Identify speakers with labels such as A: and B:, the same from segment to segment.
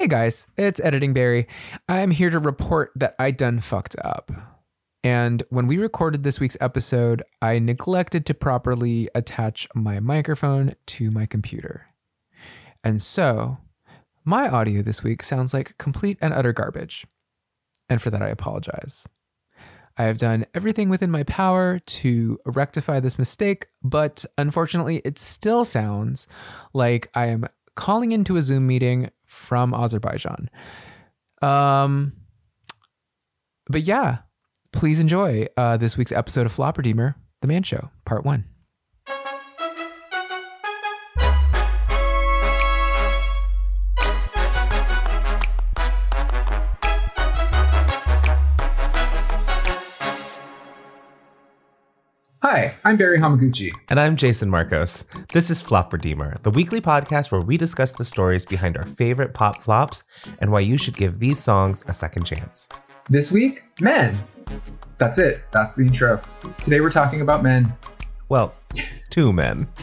A: Hey guys, it's Editing Barry. I'm here to report that I done fucked up. And when we recorded this week's episode, I neglected to properly attach my microphone to my computer. And so, my audio this week sounds like complete and utter garbage. And for that, I apologize. I have done everything within my power to rectify this mistake, but unfortunately, it still sounds like I am calling into a Zoom meeting from Azerbaijan. Um, but yeah, please enjoy uh, this week's episode of Flop Redeemer, The Man Show, Part 1. I'm Barry Hamaguchi.
B: And I'm Jason Marcos. This is Flop Redeemer, the weekly podcast where we discuss the stories behind our favorite pop flops and why you should give these songs a second chance.
A: This week, men. That's it. That's the intro. Today we're talking about men,
B: Well, two men.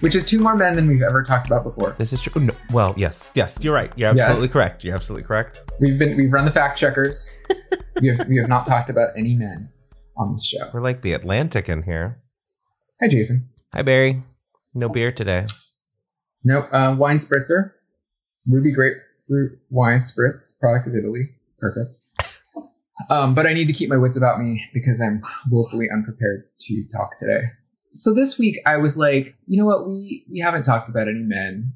A: which is two more men than we've ever talked about before.
B: This is true. No, well, yes, yes, you're right. You're absolutely
A: Yes.
B: correct. You're absolutely correct.
A: We've been we've run the fact checkers. we have we have not talked about any men on this show.
B: We're like the Atlantic in here.
A: Hi, Jason.
B: Hi, Barry. No beer today.
A: Nope. Uh, wine spritzer, ruby grapefruit wine spritz, product of Italy. Perfect. Um, but I need to keep my wits about me because I'm woefully unprepared to talk today. So this week I was like, you know what? We we haven't talked about any men,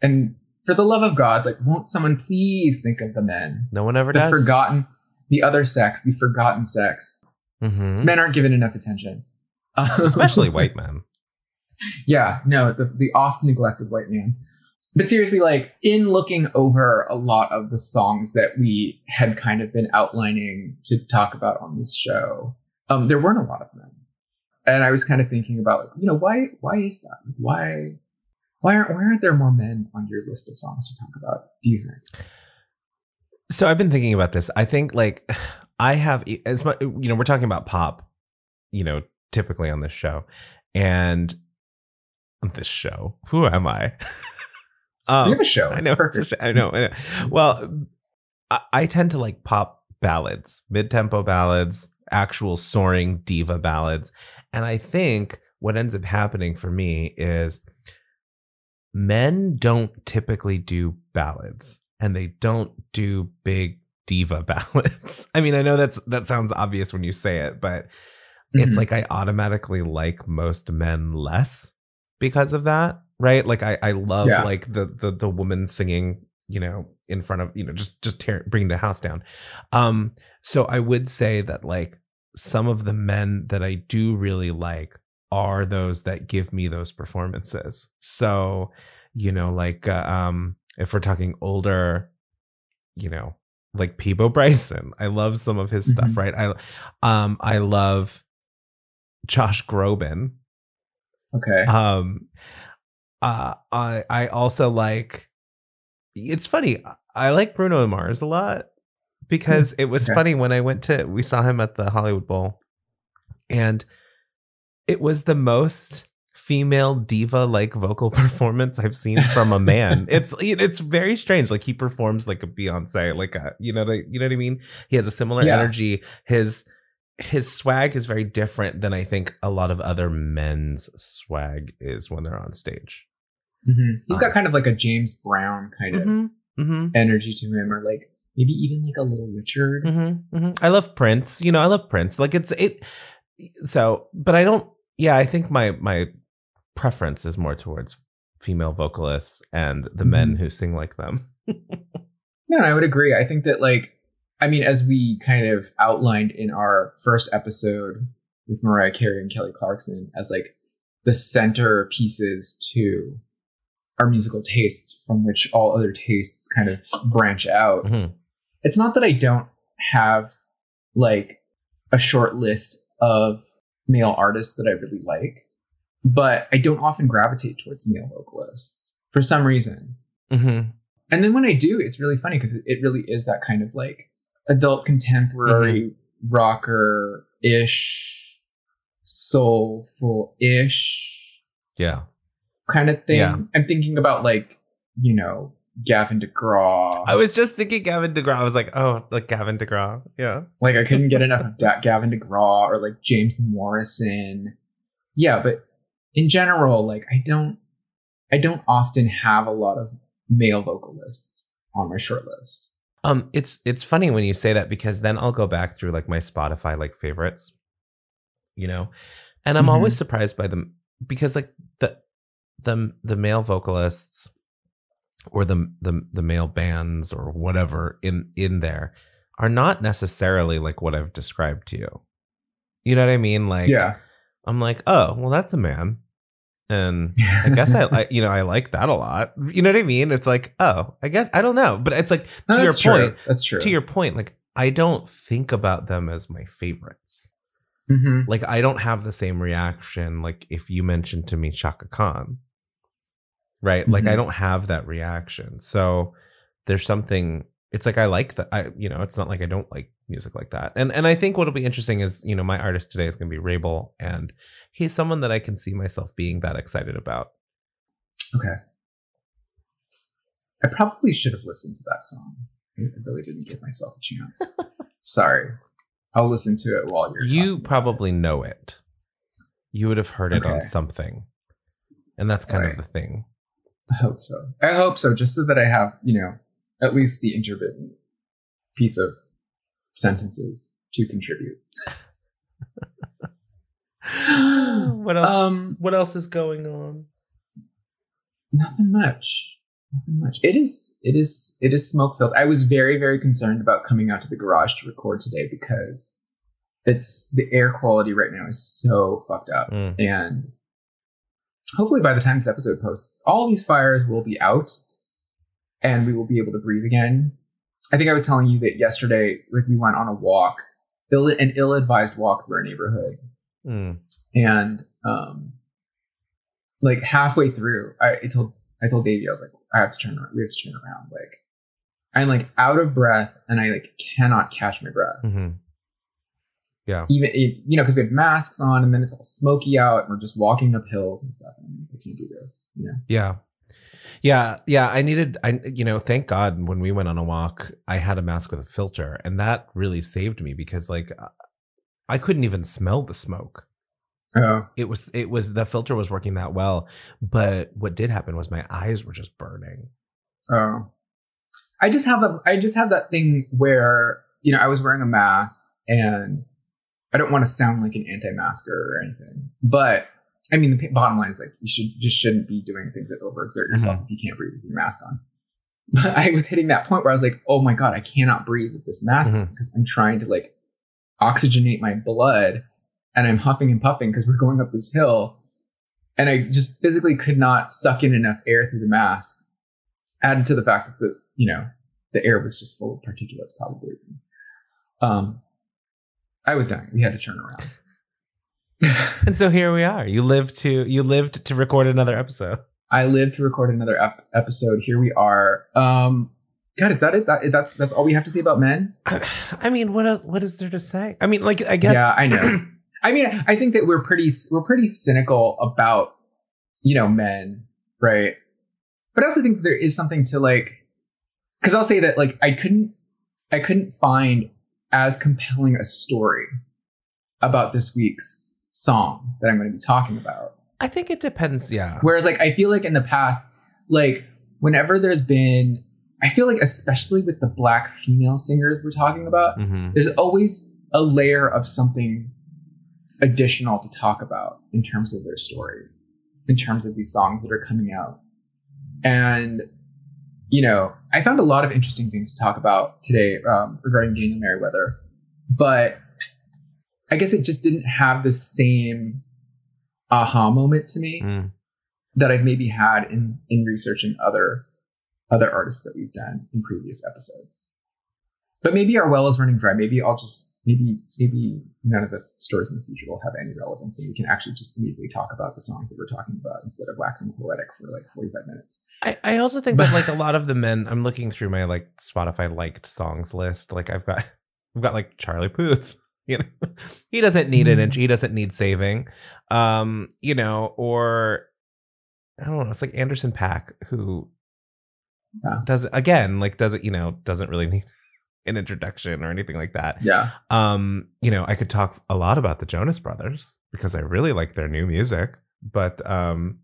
A: and for the love of God, like, won't someone please think of the men,
B: No one ever does.
A: the
B: does.
A: forgotten, the other sex, the forgotten sex.
B: Hmm
A: Men aren't given enough attention,
B: Especially white men.
A: Yeah, no, the the oft neglected white man. But seriously, like in looking over a lot of the songs that we had kind of been outlining to talk about on this show, um, there weren't a lot of men. And I was kind of thinking about, like, you know, why why is that? Why why aren't why aren't there more men on your list of songs to talk about? Do you think?
B: So I've been thinking about this. I think like I have as much you know, we're talking about pop, you know, typically on this show. And on this show. Who am I? um,
A: we have a show.
B: I know, a sh- I know. I know. Well, I, I tend to like pop ballads, mid-tempo ballads, actual soaring diva ballads, and I think what ends up happening for me is men don't typically do ballads, and they don't do big diva ballads. I mean, I know that's that sounds obvious when you say it, but it's
A: Mhm.
B: like I automatically like most men less because of that, right? Like I I love
A: Yeah.
B: like the the the woman singing, you know, in front of you know just just tear, bringing the house down. Um, so I would say that like some of the men that I do really like are those that give me those performances. So you know, like uh, um, if we're talking older, you know, like Peabo Bryson, I love some of his stuff,
A: Mhm.
B: right? I um I love Josh Groban.
A: okay.
B: Um, uh, I I also like. It's funny. I like Bruno Mars a lot because it was
A: okay.
B: funny when I went to. We saw him at the Hollywood Bowl, and it was the most female diva like vocal performance I've seen from a man. it's it's very strange. Like he performs like a Beyonce, like a you know you know what I mean. He has a similar
A: Yeah.
B: energy. His his swag is very different than I think a lot of other men's swag is when they're on stage.
A: Mhm. He's got
B: um,
A: kind of like a James Brown kind of
B: Mm-hmm. Mm-hmm.
A: energy to him, or like maybe even like a little Richard.
B: Mm-hmm. Mm-hmm. I love Prince. You know, I love Prince. Like it's it. So, but I don't. Yeah, I think my my preference is more towards female vocalists and the men who sing like them.
A: No, I would agree. I think that like I mean, as we kind of outlined in our first episode with Mariah Carey and Kelly Clarkson as like the center pieces to our musical tastes from which all other tastes kind of branch out.
B: Mhm.
A: It's not that I don't have like a short list of male artists that I really like, but I don't often gravitate towards male vocalists for some reason.
B: Mm-hmm.
A: And then when I do, it's really funny because it, really is that kind of like adult contemporary rocker ish, soulful ish
B: Yeah.
A: kind of thing.
B: Yeah.
A: I'm thinking about like you know, Gavin DeGraw.
B: I was just thinking Gavin DeGraw. I was like, oh, like Gavin DeGraw. Yeah.
A: Like I couldn't get enough of da- Gavin DeGraw or like James Morrison. Yeah, but in general, like I don't I don't often have a lot of male vocalists on my short list.
B: Um, it's it's funny when you say that because then I'll go back through like my Spotify like favorites, you know, and I'm
A: Mhm.
B: always surprised by them because like the the the male vocalists or the the the male bands or whatever in in there are not necessarily like what I've described to you. You know what I mean? Like,
A: yeah.
B: I'm like, oh, well, that's a man, and I guess I, I, you know, I like that a lot. You know what I mean? It's like, oh, I guess I don't know, but it's like
A: No,
B: to your
A: true.
B: point.
A: That's true.
B: To your point, like I don't think about them as my favorites.
A: hmm
B: Like I don't have the same reaction. Like if you mentioned to me Chaka Khan, right? Like I
A: Mhm.
B: don't have that reaction. So there's something. It's like I like that. I you know, it's not like I don't like music like that. And and I think what'll be interesting is you know my artist today is going to be Rabel, and he's someone that I can see myself being that excited about.
A: Okay. I probably should have listened to that song. I really didn't give myself a chance. Sorry. I'll listen to it while you're
B: you probably know it. You would have heard it on something, and that's kind
A: Right.
B: of the thing.
A: I hope so. I hope so, just so that I have, you know, at least the intermittent piece of sentences to contribute.
B: what else?
A: Um,
B: what else is going on?
A: nothing much. Nothing much. It is. It is. It is smoke filled. I was very, very concerned about coming out to the garage to record today because it's the air quality right now is so fucked up,
B: Mm.
A: and hopefully by the time this episode posts, all these fires will be out, and we will be able to breathe again. I think I was telling you that yesterday, like we went on a walk, ill, an ill-advised walk through our neighborhood,
B: Mm.
A: and um like halfway through I, I told i told davey i was like i have to turn around we have to turn around like i'm like out of breath and i like cannot catch my breath
B: Mhm. Yeah.
A: even it, you know because we had masks on and then it's all smoky out and we're just walking up hills and stuff and I'm like, i can't do this you know
B: Yeah. Yeah, yeah, I needed I you know, thank God when we went on a walk, I had a mask with a filter and that really saved me because like uh, I couldn't even smell the smoke.
A: oh
B: It was it was the filter was working that well, but what did happen was my eyes were just burning.
A: oh i just have a i just have that thing where you know i was wearing a mask and i don't want to sound like an anti-masker or anything but I mean, the bottom line is like you should just shouldn't be doing things that overexert yourself if you can't breathe with your mask on. But I was hitting that point where I was like, oh my god, I cannot breathe with this mask
B: Mhm.
A: because I'm trying to like oxygenate my blood, and I'm huffing and puffing because we're going up this hill, and I just physically could not suck in enough air through the mask. Added to the fact that the you know the air was just full of particulates, probably. Um, I was dying. We had to turn around.
B: And so here we are. You lived to you lived to record another episode.
A: I lived to record another ep- episode. Here we are. Um, God, is that it? That, that's that's all we have to say about men.
B: I, I mean, what else what is there to say? I mean, like I guess
A: Yeah, I know. I mean, I think that we're pretty we're pretty cynical about you know men, right? But I also think there is something to like, because I'll say that like I couldn't I couldn't find as compelling a story about this week's song that I'm going to be talking about.
B: I think it depends, yeah.
A: Whereas, like, I feel like in the past, like, whenever there's been, I feel like, especially with the black female singers we're talking about,
B: Mhm.
A: there's always a layer of something additional to talk about in terms of their story, in terms of these songs that are coming out. And, you know, I found a lot of interesting things to talk about today um, regarding Daniel Merriweather, but I guess it just didn't have the same aha moment to me
B: Mm.
A: that I've maybe had in in researching other other artists that we've done in previous episodes. But maybe our well is running dry. Maybe I'll just maybe maybe none of the stories in the future will have any relevance, and we can actually just immediately talk about the songs that we're talking about instead of waxing poetic for like forty five minutes.
B: I, I also think that like a lot of the men I'm looking through my like Spotify liked songs list. Like I've got I've got like Charlie Puth. You know, he doesn't need an inch. He doesn't need saving. Um, you know, or I don't know. It's like Anderson Paak, who
A: Yeah.
B: Does again, like does it, you know, doesn't really need an introduction or anything like that.
A: Yeah.
B: Um, you know, I could talk a lot about the Jonas Brothers because I really like their new music, but um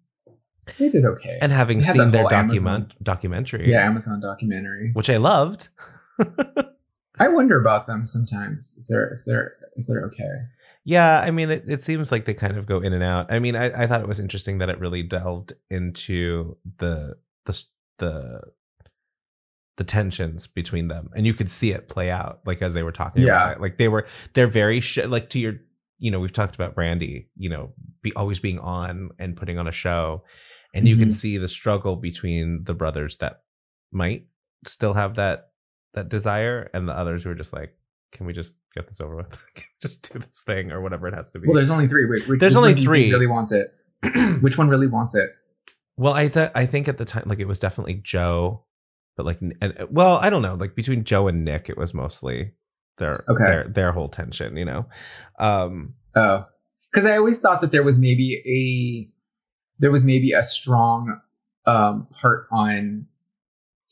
A: They did okay.
B: and having seen their document
A: Amazon-
B: documentary,
A: yeah, Amazon documentary.
B: which I loved.
A: I wonder about them sometimes if they're if they're if they're okay.
B: Yeah, I mean, it, it seems like they kind of go in and out. I mean, I, I thought it was interesting that it really delved into the the the the tensions between them, and you could see it play out, like as they were talking
A: Yeah.
B: about it. Like they were, they're very sh- like to your, you know, we've talked about Brandy, you know, be always being on and putting on a show, and you can
A: mm-hmm.
B: see the struggle between the brothers that might still have that that desire, and the others who are just like, can we just get this over with? Can we just do this thing or whatever it has to be.
A: Well, there's only three. Wait, which,
B: There's
A: which
B: only
A: one do you think
B: three.
A: Really wants it. Which one really wants it?
B: well, I th- I think at the time, like it was definitely Joe, but like, and, well, I don't know, like between Joe and Nick, it was mostly their
A: Okay.
B: their their whole tension, you know. Um,
A: Oh, because I always thought that there was maybe a there was maybe a strong um, part on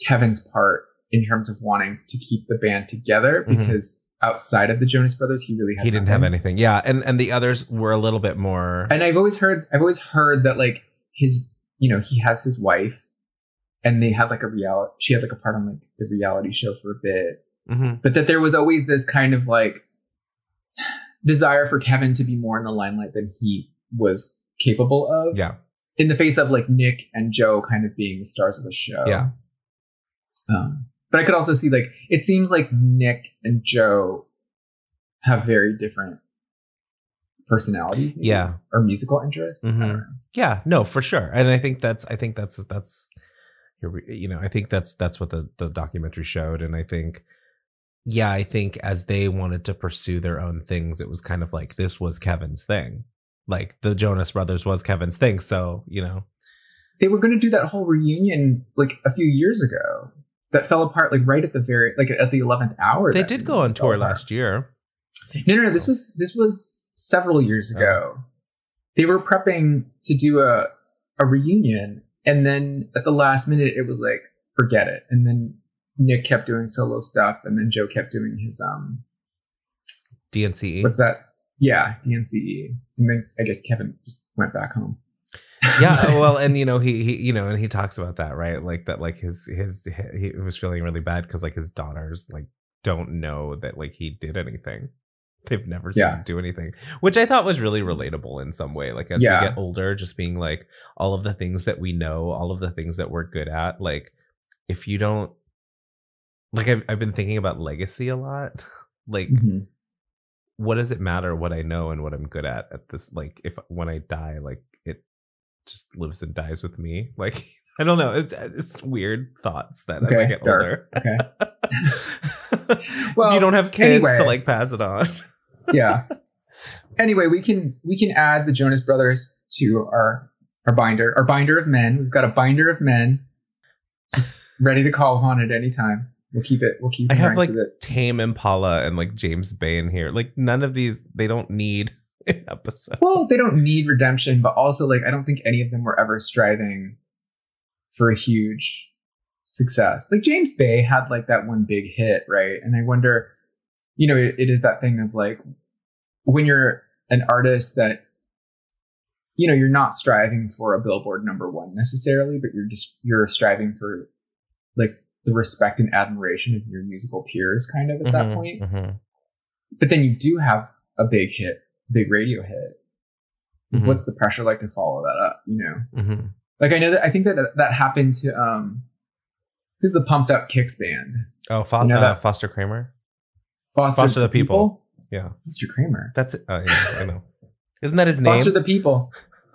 A: Kevin's part in terms of wanting to keep the band together
B: Mhm.
A: because outside of the Jonas Brothers, he really
B: he didn't have anything, yeah, and and the others were a little bit more.
A: And I've always heard I've always heard that like his you know he has his wife and they had like a reality she had like a part on like the reality show for a bit
B: Mhm.
A: but that there was always this kind of like desire for Kevin to be more in the limelight than he was capable of.
B: Yeah,
A: In the face of like Nick and Joe kind of being the stars of the show.
B: Yeah.
A: Um, but I could also see like it seems like Nick and Joe have very different personalities, maybe,
B: Yeah.
A: or musical interests. I
B: Mhm.
A: don't know.
B: yeah, no, for sure, and I think that's I think that's that's you know I think that's that's what the the documentary showed, and I think. Yeah, I think as they wanted to pursue their own things, it was kind of like this was Kevin's thing. Like the Jonas Brothers was Kevin's thing. So, you know,
A: They were going to do that whole reunion like a few years ago. That fell apart like right at the very like at the eleventh hour.
B: they did go on tour
A: apart.
B: last year.
A: No, no, no. This was this was several years ago. They were prepping to do a a reunion, and then at the last minute, it was like forget it. And then Nick kept doing solo stuff, and then Joe kept doing his um
B: DNCE.
A: what's that? Yeah, DNCE. And then I guess Kevin just went back home.
B: Yeah, well, and you know, he he you know, and he talks about that, right? Like that like his his he was feeling really bad cuz like his daughters like don't know that like he did anything. They've never seen
A: Yeah.
B: him do anything, which I thought was really relatable in some way. Like as
A: Yeah.
B: we get older, just being like all of the things that we know, all of the things that we're good at. Like if you don't, like I've I've been thinking about legacy a lot. Like
A: Mhm.
B: what does it matter what I know and what I'm good at at this? Like if when I die, like just lives and dies with me. Like I don't know. It's it's weird thoughts that as I get
A: dark.
B: older.
A: Okay. Well,
B: you don't have kids
A: anyway.
B: to like pass it on.
A: yeah. Anyway, we can we can add the Jonas Brothers to our our binder, our binder of men. We've got a binder of men, just ready to call upon at any time. We'll keep it. We'll keep.
B: I have like Tame Impala and like James Bay in here. Like none of these they don't need episode.
A: well, they don't need redemption, but also like I don't think any of them were ever striving for a huge success. Like James Bay had like that one big hit, right? And I wonder, you know, it, it is that thing of like when you're an artist that you know you're not striving for a billboard number one necessarily but you're just you're striving for like the respect and admiration of your musical peers kind of at that
B: Mhm,
A: point
B: mhm,
A: but then you do have a big hit big radio hit
B: Mhm.
A: what's the pressure like to follow that up you know
B: mhm.
A: like i know that i think that that happened to um who's the pumped up kicks band
B: Oh, Fo-
A: You know
B: uh, Foster Kramer.
A: foster,
B: Foster the People. Yeah,
A: foster kramer
B: that's it. Oh, yeah, I know. Isn't that his name?
A: foster the people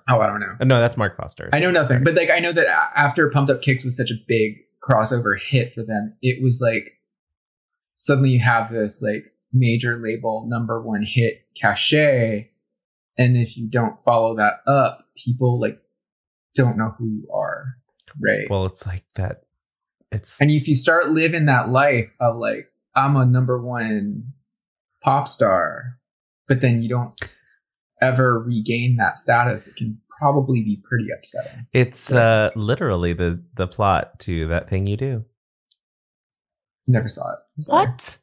A: oh i don't know
B: Uh, no, that's Mark Foster.
A: I know nothing, but like I know that after Pumped Up Kicks was such a big crossover hit for them, it was like suddenly you have this like major label number one hit cachet, and if you don't follow that up, people like don't know who you are, right?
B: Well, it's like that. It's
A: and if you start living that life of like I'm a number one pop star, but then you don't ever regain that status, it can probably be pretty upsetting.
B: It's uh, literally the the plot to that thing you do.
A: Never saw it. Sorry.
B: What?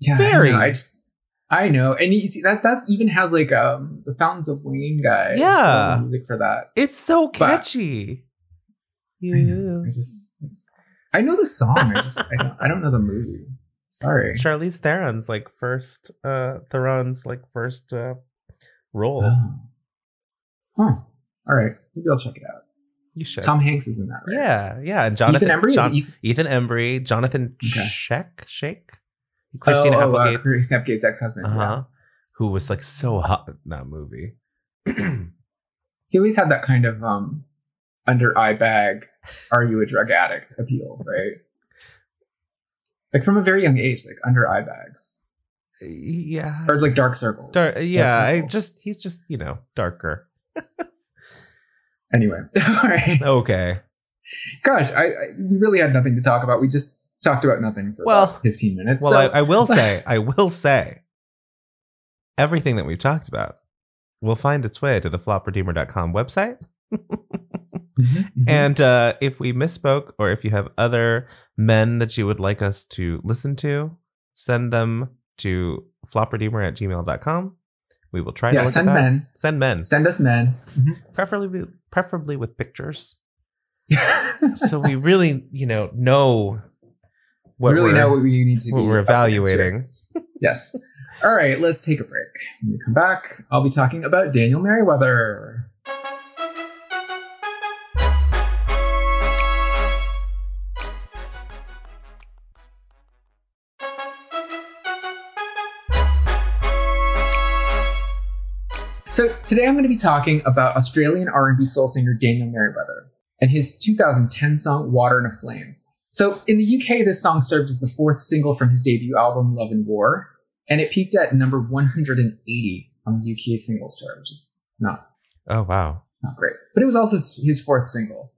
A: Yeah,
B: Barry.
A: I, know, I just I know, and you see that that even has like um the Fountains of Wayne guy. does all the
B: Yeah.
A: music for that.
B: It's so
A: But-
B: catchy.
A: I know. I just it's, I know the song. I just I don't I don't know the movie. Sorry.
B: Charlize Theron's like first uh Theron's like first uh role.
A: Oh. Huh. All right. Maybe I'll check it out.
B: you should.
A: Tom Hanks is in that, right?
B: Yeah, yeah. And Jonathan
A: Ethan Embry
B: Jon-
A: is
B: Ethan Embry, Jonathan
A: Okay.
B: Schaech, Schaech, Christina
A: oh, oh, uh,
B: Applegate,
A: Christina Applegate's ex-husband.
B: uh-huh,
A: Yeah.
B: who was like so hot in that movie.
A: He always had that kind of um under eye bag, are you a drug addict appeal, right? Like from a very young age, like under eye bags.
B: yeah,
A: Or like dark circles. Dark
B: yeah. I
A: circles.
B: just he's just you know darker.
A: Anyway. All right.
B: Okay.
A: Gosh, I, I we really had nothing to talk about. We just talked about nothing for
B: Well-
A: about 15 minutes.
B: Well,
A: so,
B: I, I will say, I will say, everything that we've talked about will find its way to the flopredeemer.com website.
A: Mhm, mhm.
B: And uh, if we misspoke, or if you have other men that you would like us to listen to, send them to flopredeemer at gmail.com. We will try to
A: yeah,
B: look
A: send men.
B: Send men,
A: Send us men.
B: preferably preferably with pictures, so we really you know know what
A: we really know what we need to be
B: we're
A: up against here.
B: evaluating.
A: Yes. All right, let's take a break. When we come back, I'll be talking about Daniel Merriweather. So today I'm going to be talking about Australian R&B soul singer Daniel Merriweather and his 2010 song "Water in a Flame." So in the UK, this song served as the fourth single from his debut album "Love and War," and it peaked at number 180 on the UK singles chart, which is not
B: Oh wow.
A: not great. But it was also his fourth single.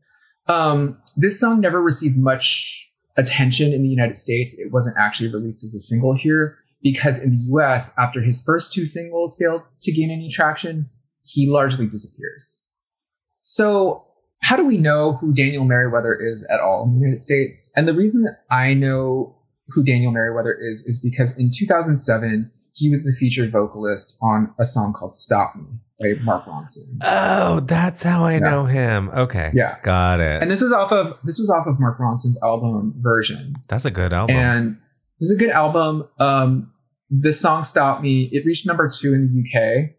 A: Um, this song never received much attention in the United States. It wasn't actually released as a single here because in the US, after his first two singles failed to gain any traction, he largely disappears. So, how do we know who Daniel Merriweather is at all in the United States? And the reason that I know who Daniel Merriweather is is because in 2007, he was the featured vocalist on a song called Stop Me by Mark Ronson.
B: Oh, that's how I
A: Yeah.
B: know him. Okay.
A: Yeah.
B: Got it.
A: And this was off of this was off of Mark Ronson's album version.
B: that's a good album.
A: And it was a good album. Um, the song "Stop Me" it reached number two in the UK.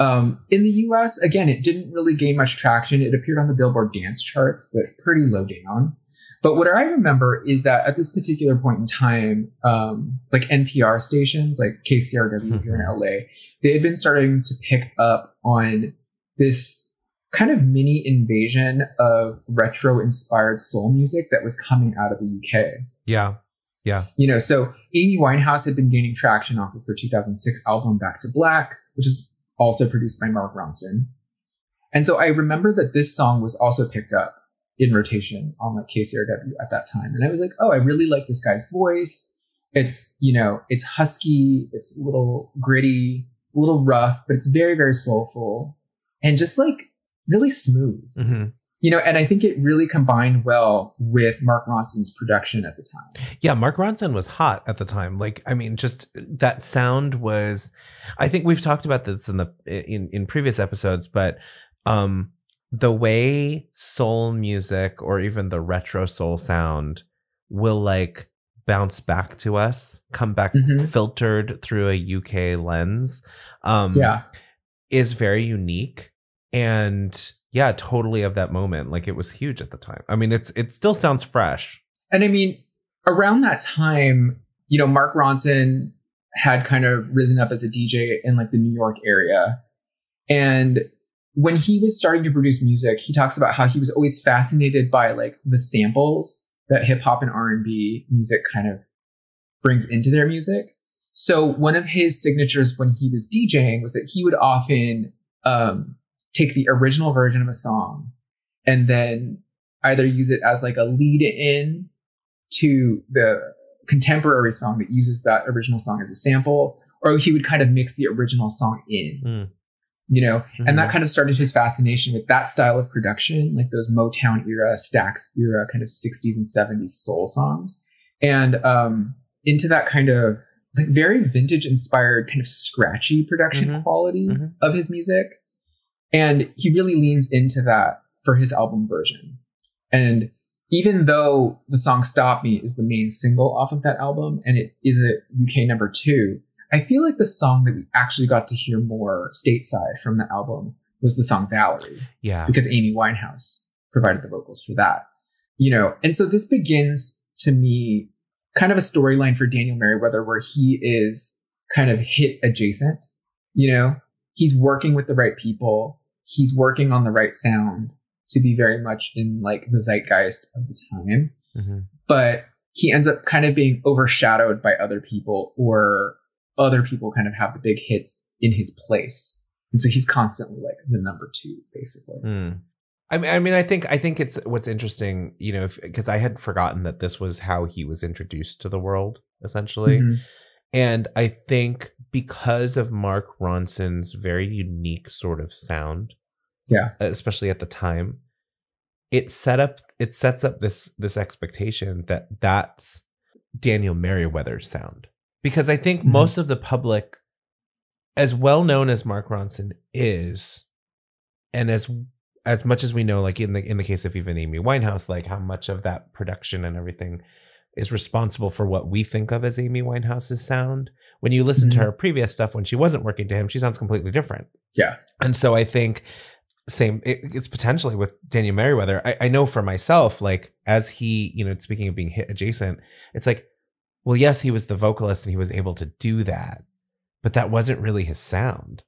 A: Um, in the US, again, it didn't really gain much traction. It appeared on the Billboard dance charts, but pretty low down. But what I remember is that at this particular point in time, um, like NPR stations, like KCRW here in LA, they had been starting to pick up on this kind of mini invasion of retro inspired soul music that was coming out of the UK.
B: yeah. Yeah.
A: You know, so Amy Winehouse had been gaining traction off of her 2006 album Back to Black, which is also produced by Mark Ronson. And so I remember that this song was also picked up in rotation on like KCRW at that time. And I was like, oh, I really like this guy's voice. It's, you know, it's husky, it's a little gritty, it's a little rough, but it's very, very soulful and just like really smooth.
B: hmm
A: You know, and I think it really combined well with Mark Ronson's production at the time.
B: Yeah. Mark Ronson was hot at the time. Like, I mean, just that sound was. I think we've talked about this in the in in previous episodes, but um, the way soul music or even the retro soul sound will like bounce back to us, come back
A: Mhm.
B: filtered through a UK lens. Um,
A: Yeah.
B: is very unique and yeah totally of that moment like it was huge at the time i mean it's it still sounds fresh
A: And I mean, around that time, you know, Mark Ronson had kind of risen up as a DJ in like the New York area. And when he was starting to produce music, he talks about how he was always fascinated by like the samples that hip hop and R&B music kind of brings into their music. So one of his signatures when he was DJing was that he would often um, take the original version of a song and then either use it as like a lead in to the contemporary song that uses that original song as a sample, or he would kind of mix the original song in.
B: Mm.
A: you know, and
B: Mm-hmm.
A: that kind of started his fascination with that style of production, like those Motown era, Stax era, kind of 60s and 70s soul songs, and um, into that kind of like very vintage inspired, kind of scratchy production
B: Mhm.
A: quality
B: Mhm.
A: of his music. And he really leans into that for his album version. And even though the song Stop Me is the main single off of that album and it is a UK number two, I feel like the song that we actually got to hear more stateside from the album was the song Valerie
B: yeah.
A: because Amy Winehouse provided the vocals for that. You know, and so this begins to me kind of a storyline for Daniel Merriweather where he is kind of hit adjacent. You know, he's working with the right people, he's working on the right sound to be very much in like the zeitgeist of the time,
B: Mhm.
A: but he ends up kind of being overshadowed by other people or other people kind of have the big hits in his place. And so he's constantly like the number two, basically.
B: Mm. I mean, I mean, I think, I think it's what's interesting, you know, because I had forgotten that this was how he was introduced to the world, essentially.
A: Mhm.
B: And I think because of Mark Ronson's very unique sort of sound,
A: Yeah.
B: especially at the time, it set up it sets up this this expectation that that's Daniel Merriweather's sound. Because I think
A: Mhm.
B: most of the public, as well known as Mark Ronson is, and as as much as we know, like in the in the case of even Amy Winehouse, like how much of that production and everything is responsible for what we think of as Amy Winehouse's sound. When you listen to
A: Mhm.
B: her previous stuff when she wasn't working to him, she sounds completely different.
A: Yeah.
B: And so I think same it, it's potentially with Daniel Merriweather. I, I know for myself, like as he, you know, speaking of being hit adjacent, it's like, well, yes, he was the vocalist and he was able to do that, but that wasn't really his sound.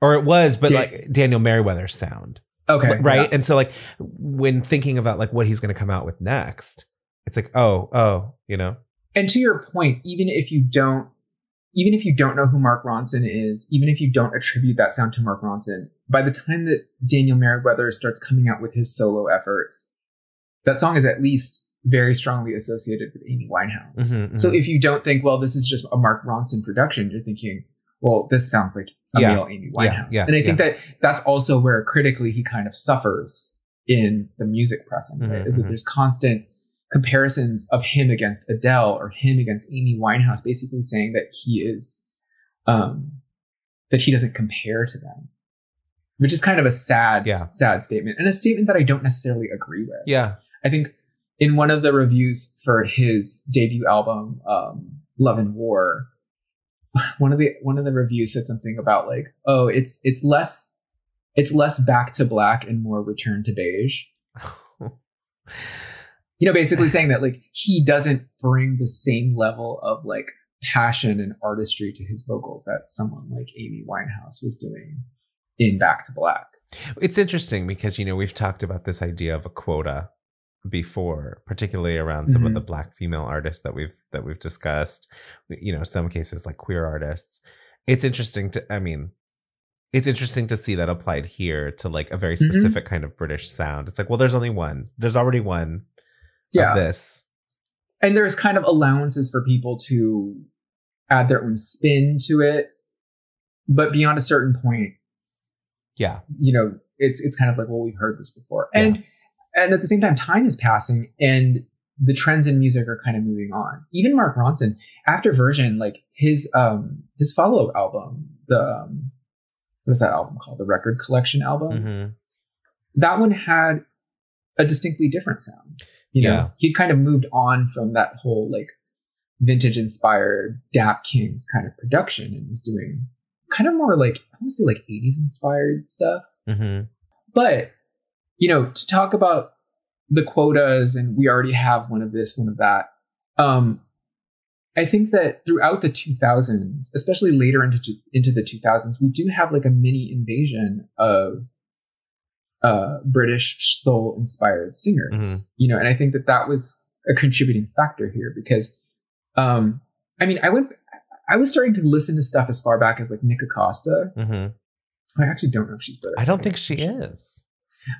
B: Or it was, but
A: Dan-
B: like Daniel Merriweather's sound.
A: Okay.
B: right?
A: yeah.
B: And so like when thinking about like what he's gonna come out with next, it's like, oh, oh, you know.
A: And to your point, even if you don't, even if you don't know who Mark Ronson is, even if you don't attribute that sound to Mark Ronson, by the time that Daniel Merriweather starts coming out with his solo efforts, that song is at least very strongly associated with Amy Winehouse.
B: Mhm,
A: So
B: mhm.
A: if you don't think, well, this is just a Mark Ronson production, you're thinking, well, this sounds like a
B: Yeah.
A: male Amy Winehouse.
B: yeah,
A: and I think that that's also where critically he kind of suffers in the music press anyway,
B: Mhm,
A: is that
B: mhm.
A: there's constant comparisons of him against Adele or him against Amy Winehouse, basically saying that he is um that he doesn't compare to them. Which is kind of a sad,
B: Yeah.
A: sad statement. And a statement that I don't necessarily agree with.
B: Yeah.
A: I think in one of the reviews for his debut album, um, Love and War, one of the one of the reviews said something about like, oh, it's it's less it's less back to black and more return to beige. You know, basically saying that like he doesn't bring the same level of like passion and artistry to his vocals that someone like Amy Winehouse was doing in Back to Black.
B: It's interesting because you know we've talked about this idea of a quota before, particularly around some of
A: Mhm.
B: the black female artists that we've that we've discussed. You know, some cases like queer artists. It's interesting to, I mean, it's interesting to see that applied here to like a very
A: Mhm.
B: specific kind of British sound. It's like, well, there's only one. There's already one
A: Yeah.
B: of this.
A: and there's kind of allowances for people to add their own spin to it but beyond a certain point
B: Yeah.
A: you know it's it's kind of like well we've heard this before and and at the same time time is passing and the trends in music are kind of moving on even mark ronson after version like his um his follow-up album the um, what is that album called the record collection album
B: Mhm.
A: that one had a distinctly different sound. You know,
B: Yeah.
A: he kind of moved on from that whole like vintage inspired Dap Kings kind of production and was doing kind of more like I want to say like 80s inspired stuff.
B: Mhm.
A: But you know, to talk about the quotas and we already have one of this, one of that. Um I think that throughout the 2000s, especially later into into the 2000s, we do have like a mini invasion of uh, British soul inspired singers.
B: Mhm.
A: You know, and I think that that was a contributing factor here because, um, I mean, I went, I was starting to listen to stuff as far back as like Nikka Costa.
B: Mhm.
A: I actually don't know if she's British.
B: I don't think she is.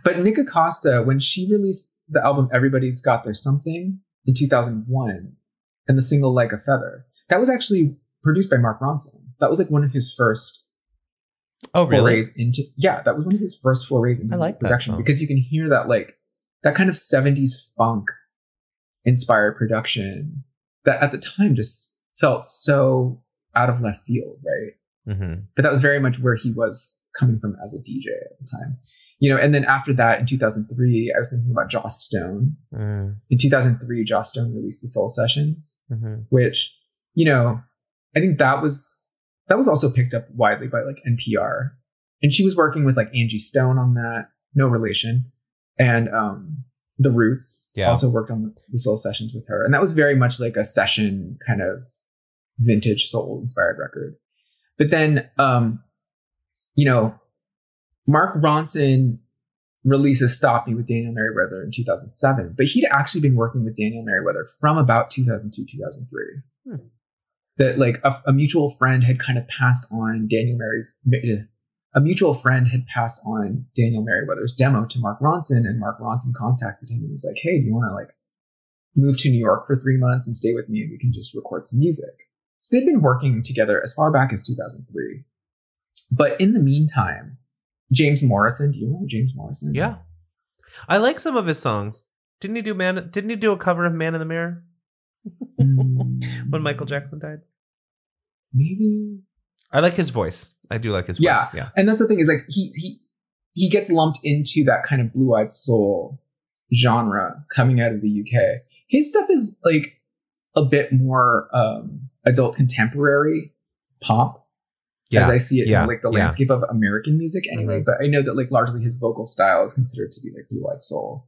A: But Nikka Costa, when she released the album Everybody's Got Their Something in 2001 and the single Like a Feather, that was actually produced by Mark Ronson. That was like one of his first
B: Oh, really?
A: forays into yeah, that was one of his first forays into
B: like
A: production because you can hear that like that kind of 70s funk inspired production that at the time just felt so out of left field, right?
B: hmm
A: But that was very much where he was coming from as a DJ at the time. You know, and then after that in 2003, I was thinking about Joss Stone.
B: mm
A: In 2003, Joss Stone released the Soul Sessions,
B: hmm
A: which, you know, I think that was that was also picked up widely by like NPR. And she was working with like Angie Stone on that, no relation. And um The Roots
B: Yeah.
A: also worked on the, the Soul Sessions with her. And that was very much like a session kind of vintage soul inspired record. But then um you know, Mark Ronson releases Stop Me with Daniel Merriweather in 2007, but he'd actually been working with Daniel Merriweather from about 2002, 2003.
B: Hmm.
A: That like a, a mutual friend had kind of passed on Daniel Mary's, a mutual friend had passed on Daniel Merriweather's demo to Mark Ronson, and Mark Ronson contacted him and was like, "Hey, do you want to like move to New York for three months and stay with me, and we can just record some music?" So they'd been working together as far back as 2003. But in the meantime, James Morrison, do you know James Morrison?
B: Yeah. I like some of his songs. Didn't he do man? Didn't he do a cover of Man in the Mirror when Michael Jackson died?
A: maybe.
B: I like his voice. I do like his voice.
A: Yeah.
B: Yeah.
A: And that's the thing is like he he he gets lumped into that kind of blue-eyed soul genre coming out of the UK. His stuff is like a bit more um adult contemporary pop
B: Yeah.
A: as I see it
B: yeah,
A: in like the
B: yeah.
A: landscape of American music anyway.
B: Mhm.
A: But I know that like largely his vocal style is considered to be like blue eyed soul.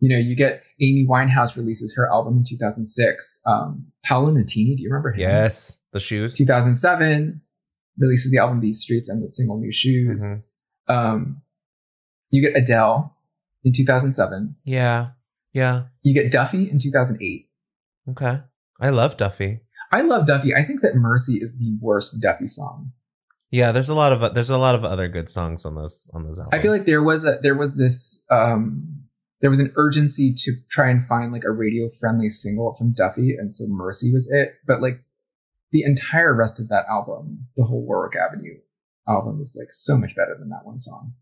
A: You know, you get Amy Winehouse releases her album in 2006. Um, Paolo Nutini, do you remember him?
B: yes. The shoes.
A: 2007 releases the album These Streets and the single New Shoes.
B: Mhm.
A: Um, you get Adele in 2007.
B: Yeah. Yeah.
A: You get Duffy in 2008.
B: Okay. I love Duffy.
A: I love Duffy. I think that Mercy is the worst Duffy song.
B: Yeah, there's a lot of there's a lot of other good songs on those on those albums.
A: I feel like there was a there was this um there was an urgency to try and find like a radio friendly single from Duffy, and so Mercy was it. But like the entire rest of that album, the whole Warwick Avenue album, is like so much better than that one song.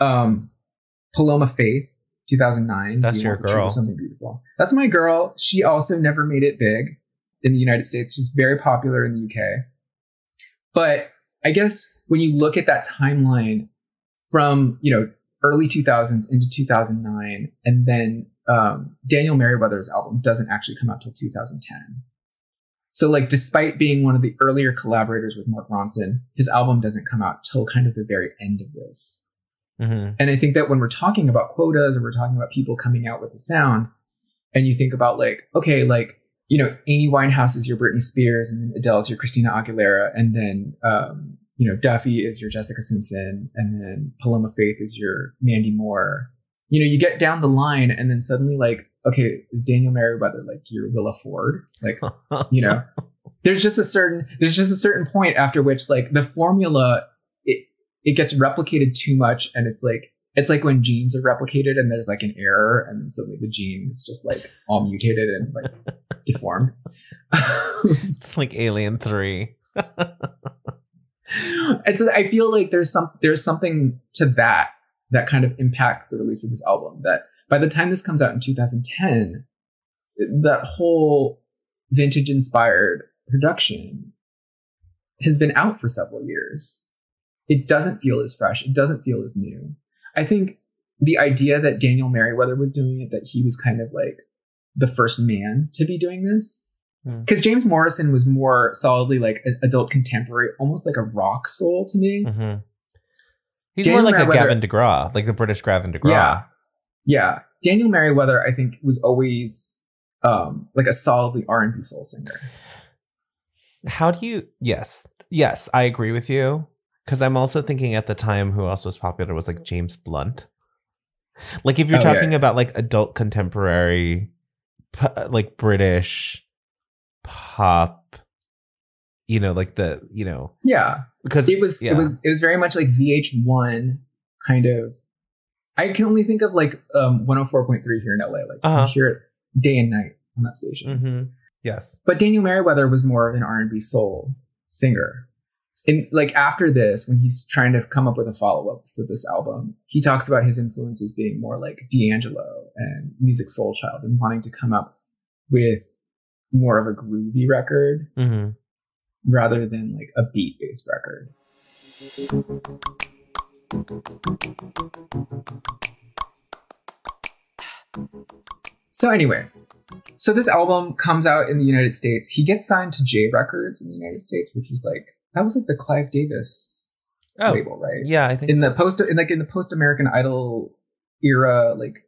A: Um, Paloma Faith, 2009.
B: That's
A: You
B: your
A: Want the Truth
B: girl.
A: Something beautiful. That's my girl. She also never made it big in the United States. She's very popular in the UK. But I guess when you look at that timeline from you know early 2000s into 2009 and then um, daniel merriweather's album doesn't actually come out till 2010 so like despite being one of the earlier collaborators with mark ronson his album doesn't come out till kind of the very end of this
B: Mhm.
A: and i think that when we're talking about quotas and we're talking about people coming out with the sound and you think about like okay like you know amy winehouse is your britney spears and then adele is your christina aguilera and then um, you know duffy is your jessica simpson and then paloma faith is your mandy moore. You know you get down the line and then suddenly like okay is daniel merriweather like your willa ford? Like you know there's just a certain there's just a certain point after which like the formula it it gets replicated too much and it's like it's like when genes are replicated and there's like an error and suddenly the gene is just like all mutated and like deformed.
B: It's like Alien Three.
A: and so i feel like there's some there's something to that that kind of impacts the release of this album that by the time this comes out in 2010 that whole vintage inspired production has been out for several years. It doesn't feel as fresh. It doesn't feel as new i think the idea that daniel merriweather was doing it that he was kind of like the first man to be doing this
B: Hmm.
A: because james morrison was more solidly like an adult contemporary almost like a rock soul to me
B: hmm He's
A: Daniel
B: more like a Gavin DeGraw, like the British Gavin DeGraw.
A: Yeah. Yeah. Daniel Merriweather, I think, was always um like a solidly R and B soul singer.
B: How do you? Yes, yes, I agree with you. Because I'm also thinking at the time who else was popular was like James Blunt. Like if you're
A: Oh,
B: talking
A: yeah.
B: about like adult contemporary, like British pop, you know, like the you know
A: Yeah.
B: because
A: It was
B: yeah.
A: it was it was very much like VH1 kind of I can only think of like um 104.3 here in LA. Like
B: Uh-huh.
A: you hear it day and night on that station.
B: Mhm. yes,
A: But Daniel Merriweather was more of an R and B soul singer. In like after this, when he's trying to come up with a follow up for this album, he talks about his influences being more like D'Angelo and Musiq Soulchild and wanting to come up with more of a groovy record
B: hmm
A: rather than like a beat based record. So anyway, so this album comes out in the United States. He gets signed to J Records in the United States, which was like that was like the Clive Davis
B: Oh,
A: label, right?
B: yeah, I think
A: In
B: so.
A: the post in like in the post American Idol era, like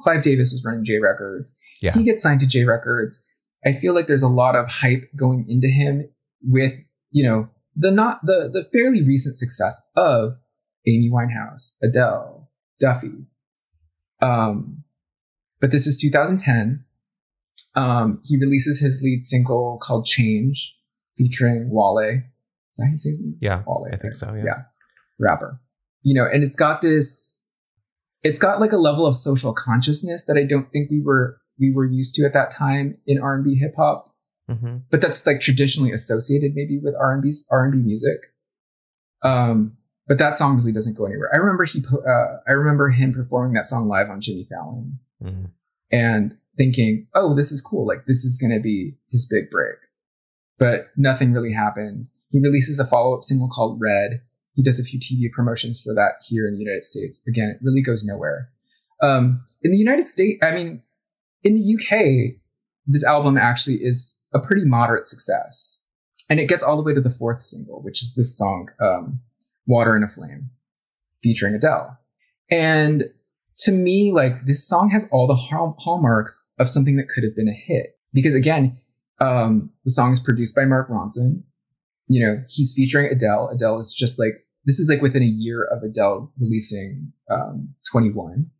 A: Clive Davis was running J Records.
B: Yeah.
A: He gets signed to J Records. I feel like there's a lot of hype going into him with, you know, the not the the fairly recent success of Amy Winehouse, Adele, Duffy. Um, but this is 2010. Um, he releases his lead single called Change, featuring Wale. Is that how you say his name?
B: yeah,
A: Wale.
B: I think
A: right?
B: so. Yeah.
A: yeah rapper you know and it's got this it's got like a level of social consciousness that i don't think we were we were used to at that time in r&b hip-hop
B: hmm
A: but that's like traditionally associated maybe with r&b r&b music um but that song really doesn't go anywhere i remember he uh, i remember him performing that song live on jimmy fallon
B: hmm
A: and thinking, oh, this is cool. Like, this is going to be his big break. But nothing really happens. He releases a follow up single called Red. He does a few TV promotions for that here in the United States. Again, it really goes nowhere. Um, in the United States, I mean, in the UK, this album actually is a pretty moderate success. And it gets all the way to the fourth single, which is this song, um, Water and a Flame, featuring Adele. And to me, like this song has all the hall- hallmarks of something that could have been a hit. Because again, um, the song is produced by Mark Ronson. You know, he's featuring Adele. Adele is just like this is like within a year of Adele releasing um, 21.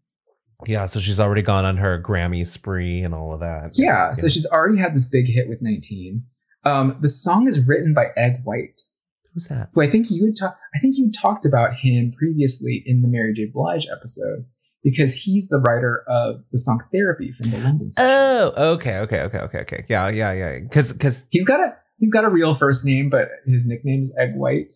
B: Yeah, so she's already gone on her Grammy spree and all of that.
A: Yeah, so she's already had this big hit with 19. Um, the song is written by Eg White,
B: who's that?
A: who I think you talk. I think you talked about him previously in the Mary J. Blige episode because he's the writer of the song "Therapy" from the London. sessions.
B: Oh, okay, okay, okay, okay, okay. Yeah, yeah, yeah. Because because
A: he's got a he's got a real first name, but his nickname is Eg White.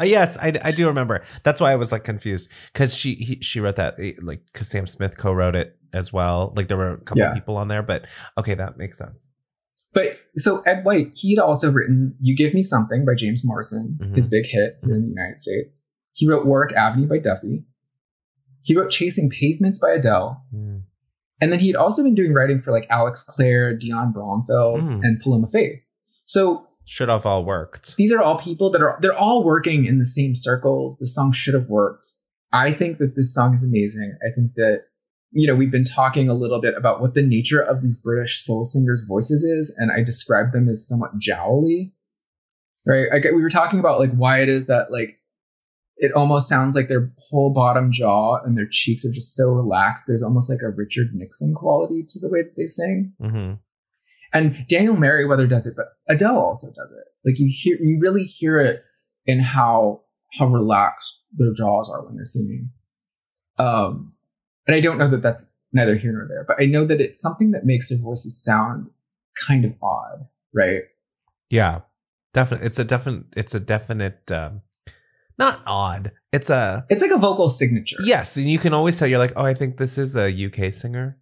B: Uh, yes, I, I do remember. That's why I was like confused because she he, she wrote that eh, like because Sam Smith co-wrote it as well. Like there were a couple
A: Yeah.
B: people on there, but okay, that makes sense.
A: But so Eg White, he'd also written "You Give Me Something" by James Morrison,
B: Mhm.
A: his big hit here in the United States. He wrote "Warwick Avenue" by Duffy. He wrote "Chasing Pavements" by Adele,
B: Mm.
A: and then he'd also been doing writing for like Alex Clare, Dionne Bromfield,
B: Mm.
A: and Paloma Faith. So
B: Should have all worked.
A: these are all people that are they're all working in the same circles. The song should have worked. I think that this song is amazing. I think that you know we've been talking a little bit about what the nature of these British soul singers' voices is, and I described them as somewhat jowly. Right? I, we were talking about like why it is that like it almost sounds like their whole bottom jaw and their cheeks are just so relaxed. There's almost like a Richard Nixon quality to the way that they sing.
B: hmm
A: And Daniel Merriweather does it, but Adele also does it. Like you hear, you really hear it in how how relaxed their jaws are when they're singing. Um, and I don't know that that's neither here nor there, but I know that it's something that makes their voices sound kind of odd, right?
B: Yeah, definitely. It's a definite. It's a definite. Um, not odd. It's a
A: It's like a vocal signature.
B: yes, and you can always tell. You're like, oh, I think this is a UK singer.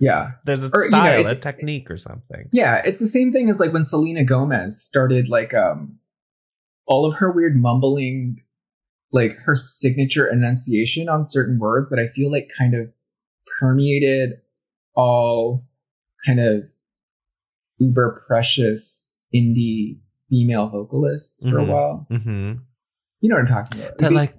A: yeah,
B: There's a
A: Or, you know,
B: style,
A: it's-
B: a technique, or something.
A: yeah. It's the same thing as like when Selena Gomez started like um all of her weird mumbling, like her signature enunciation on certain words that I feel like kind of permeated all kind of uber precious indie female vocalists for a
B: Mhm.
A: while.
B: Mm-hmm.
A: You know what I'm talking about?
B: That
A: They-
B: like.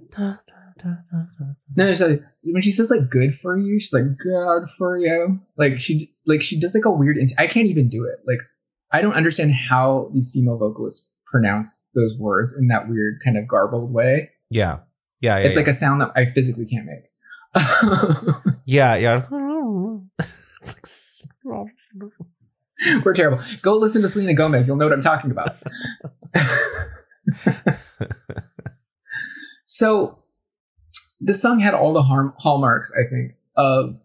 A: no, it's like, when she says like "good for you," she's like "good for you." Like she like she does like a weird. Int- I can't even do it. Like I don't understand how these female vocalists pronounce those words in that weird kind of garbled way.
B: Yeah. Yeah. Yeah.
A: it's like a sound that I physically can't make.
B: yeah. Yeah. it's like. s-
A: We're terrible. Go listen to Selena Gomez. You'll know what I'm talking about. so, this song had all the harm- hallmarks, I think, of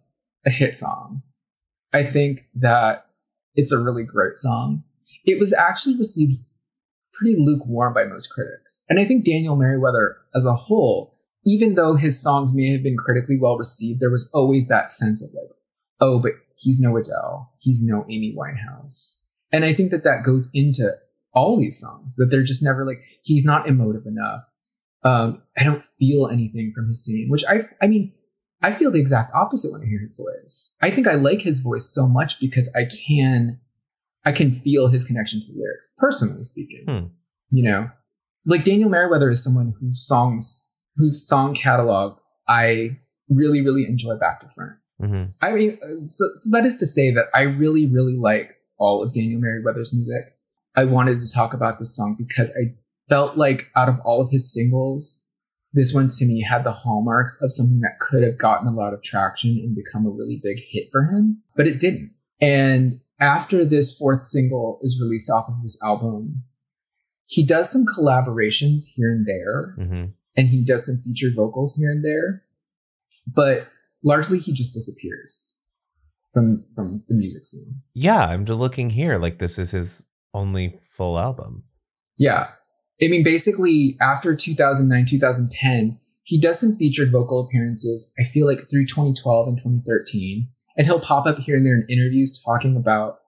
A: a hit song. I think that it's a really great song. It was actually received pretty lukewarm by most critics. And I think Daniel Merriweather as a whole, even though his songs may have been critically well received, there was always that sense of like, oh, but he's no Adele, he's no Amy Winehouse. And I think that that goes into all these songs that they're just never like he's not emotive enough. Um, I don't feel anything from his singing, which I I mean I feel the exact opposite when I hear his voice. I think I like his voice so much because I can I can feel his connection to the lyrics, personally speaking.
B: Hmm.
A: You know, like Daniel Merriweather is someone whose songs, whose song catalog I really, really enjoy back to front.
B: Mm-hmm.
A: I mean, so, so that is to say that I really, really like all of Daniel Merriweather's music. I wanted to talk about this song because I felt like out of all of his singles, this one to me had the hallmarks of something that could have gotten a lot of traction and become a really big hit for him, but it didn't. And after this fourth single is released off of this album, he does some collaborations here and there,
B: Mm-hmm.
A: and he does some featured vocals here and there, but largely he just disappears from from the music scene.
B: Yeah, I'm just looking here. Like this is his only full album.
A: Yeah. I mean, basically, after 2009, 2010, he does some featured vocal appearances, I feel like through 2012 and 2013. And he'll pop up here and there in interviews talking about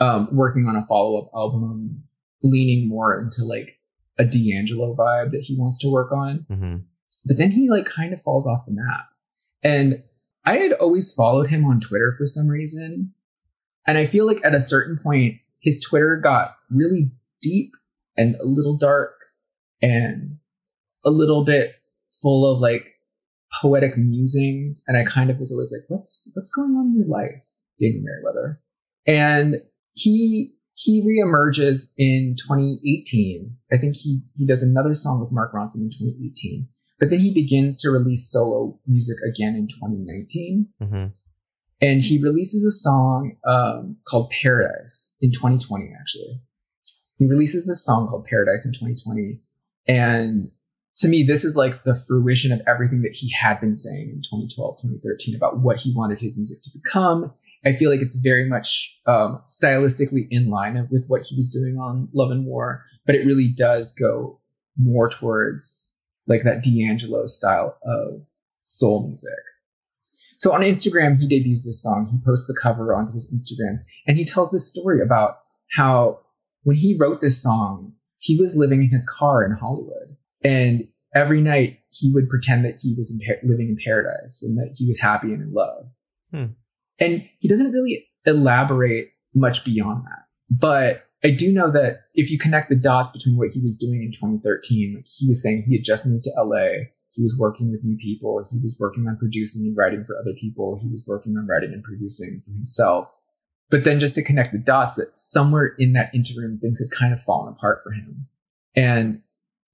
A: um, working on a follow up album, leaning more into like a D'Angelo vibe that he wants to work on.
B: Mm-hmm.
A: But then he like kind of falls off the map. And I had always followed him on Twitter for some reason. And I feel like at a certain point, his Twitter got really deep and a little dark and a little bit full of like poetic musings. And I kind of was always like, what's what's going on in your life, Daniel Merriweather? And he he reemerges in 2018. I think he he does another song with Mark Ronson in 2018. But then he begins to release solo music again in 2019
B: Mm-hmm.
A: and he releases a song um, called Paradise in 2020. Actually, he releases this song called Paradise in 2020, and to me, this is like the fruition of everything that he had been saying in 2012, 2013 about what he wanted his music to become. I feel like it's very much um, stylistically in line with what he was doing on Love and War, but it really does go more towards like that D'Angelo style of soul music. So on Instagram, he debuts this song. He posts the cover onto his Instagram, and he tells this story about how when he wrote this song, he was living in his car in Hollywood, and every night he would pretend that he was in par- living in paradise and that he was happy and in love.
B: Hmm.
A: And he doesn't really elaborate much beyond that. But I do know that if you connect the dots between what he was doing in 2013, like he was saying he had just moved to LA, he was working with new people, he was working on producing and writing for other people, he was working on writing and producing for himself. But then just to connect the dots that somewhere in that interim, things had kind of fallen apart for him. And,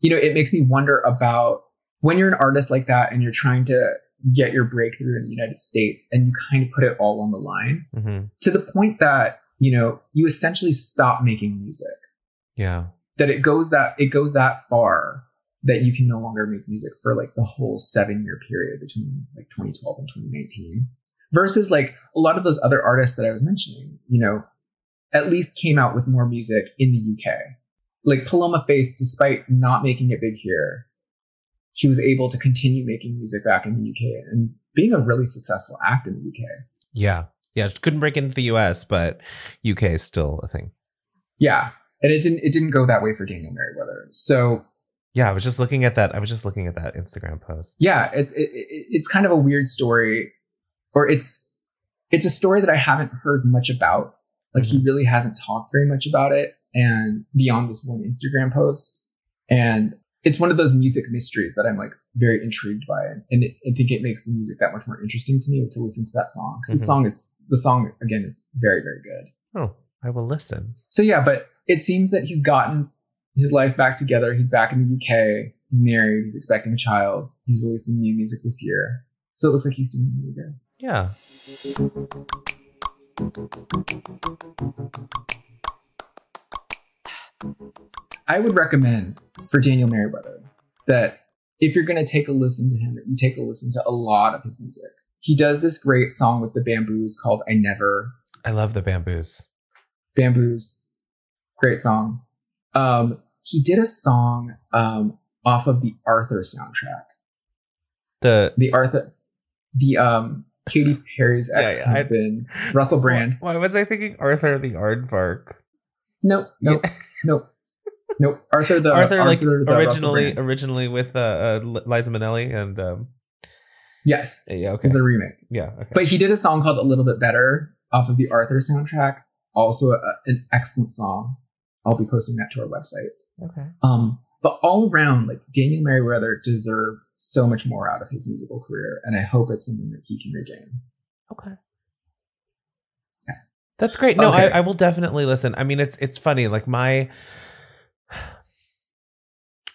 A: you know, it makes me wonder about when you're an artist like that and you're trying to get your breakthrough in the United States and you kind of put it all on the line
B: Mm-hmm.
A: to the point that, you know, you essentially stop making music.
B: Yeah.
A: That it goes that it goes that far that you can no longer make music for like the whole seven year period between like 2012 and 2019 versus like a lot of those other artists that I was mentioning, you know, at least came out with more music in the UK. Like Paloma Faith, despite not making it big here, she was able to continue making music back in the UK and being a really successful act in the UK.
B: Yeah. Yeah. Couldn't break into the US, but UK is still a thing.
A: Yeah. And it didn't it didn't go that way for Daniel Merriweather. So
B: Yeah, I was just looking at that. I was just looking at that Instagram post.
A: yeah, it's it, it, it's kind of a weird story, or it's it's a story that I haven't heard much about. Like he really hasn't talked very much about it, and beyond this one Instagram post, and it's one of those music mysteries that I'm like very intrigued by, and it, I think it makes the music that much more interesting to me to listen to that song because
B: Mhm.
A: the song is the song again is very very good.
B: Oh, I will listen.
A: So yeah, but it seems that he's gotten his life back together. He's back in the UK. He's married. He's expecting a child. He's releasing new music this year. So it looks like he's doing really good.
B: Yeah.
A: I would recommend for Daniel Merriweather that if you're going to take a listen to him, that you take a listen to a lot of his music. He does this great song with the Bamboos called "I Never."
B: I love the bamboos.
A: Bamboos, great song. Um, he did a song um, off of the Arthur soundtrack.
B: The
A: The Arthur, the um, Katy Perry's
B: Yeah,
A: ex
B: yeah,
A: husband, Russell Brand.
B: Why, why was I thinking Arthur the Aardvark?
A: Nope, nope, nope, nope. Arthur the
B: Arthur, like
A: the
B: originally originally with uh, uh, Liza Minnelli and um,
A: Yes,
B: yeah, okay,
A: it's a remake.
B: yeah, okay.
A: But he did a song called "A Little Bit Better" off of the Arthur soundtrack. Also, a, an excellent song. I'll be posting that to our website.
B: okay.
A: Um, but all around, like Daniel Merriweather deserved so much more out of his musical career, and I hope it's something that he can regain.
B: Okay.
A: Yeah.
B: That's great. No,
A: Okay.
B: I, I will definitely listen. I mean, it's it's funny. Like my,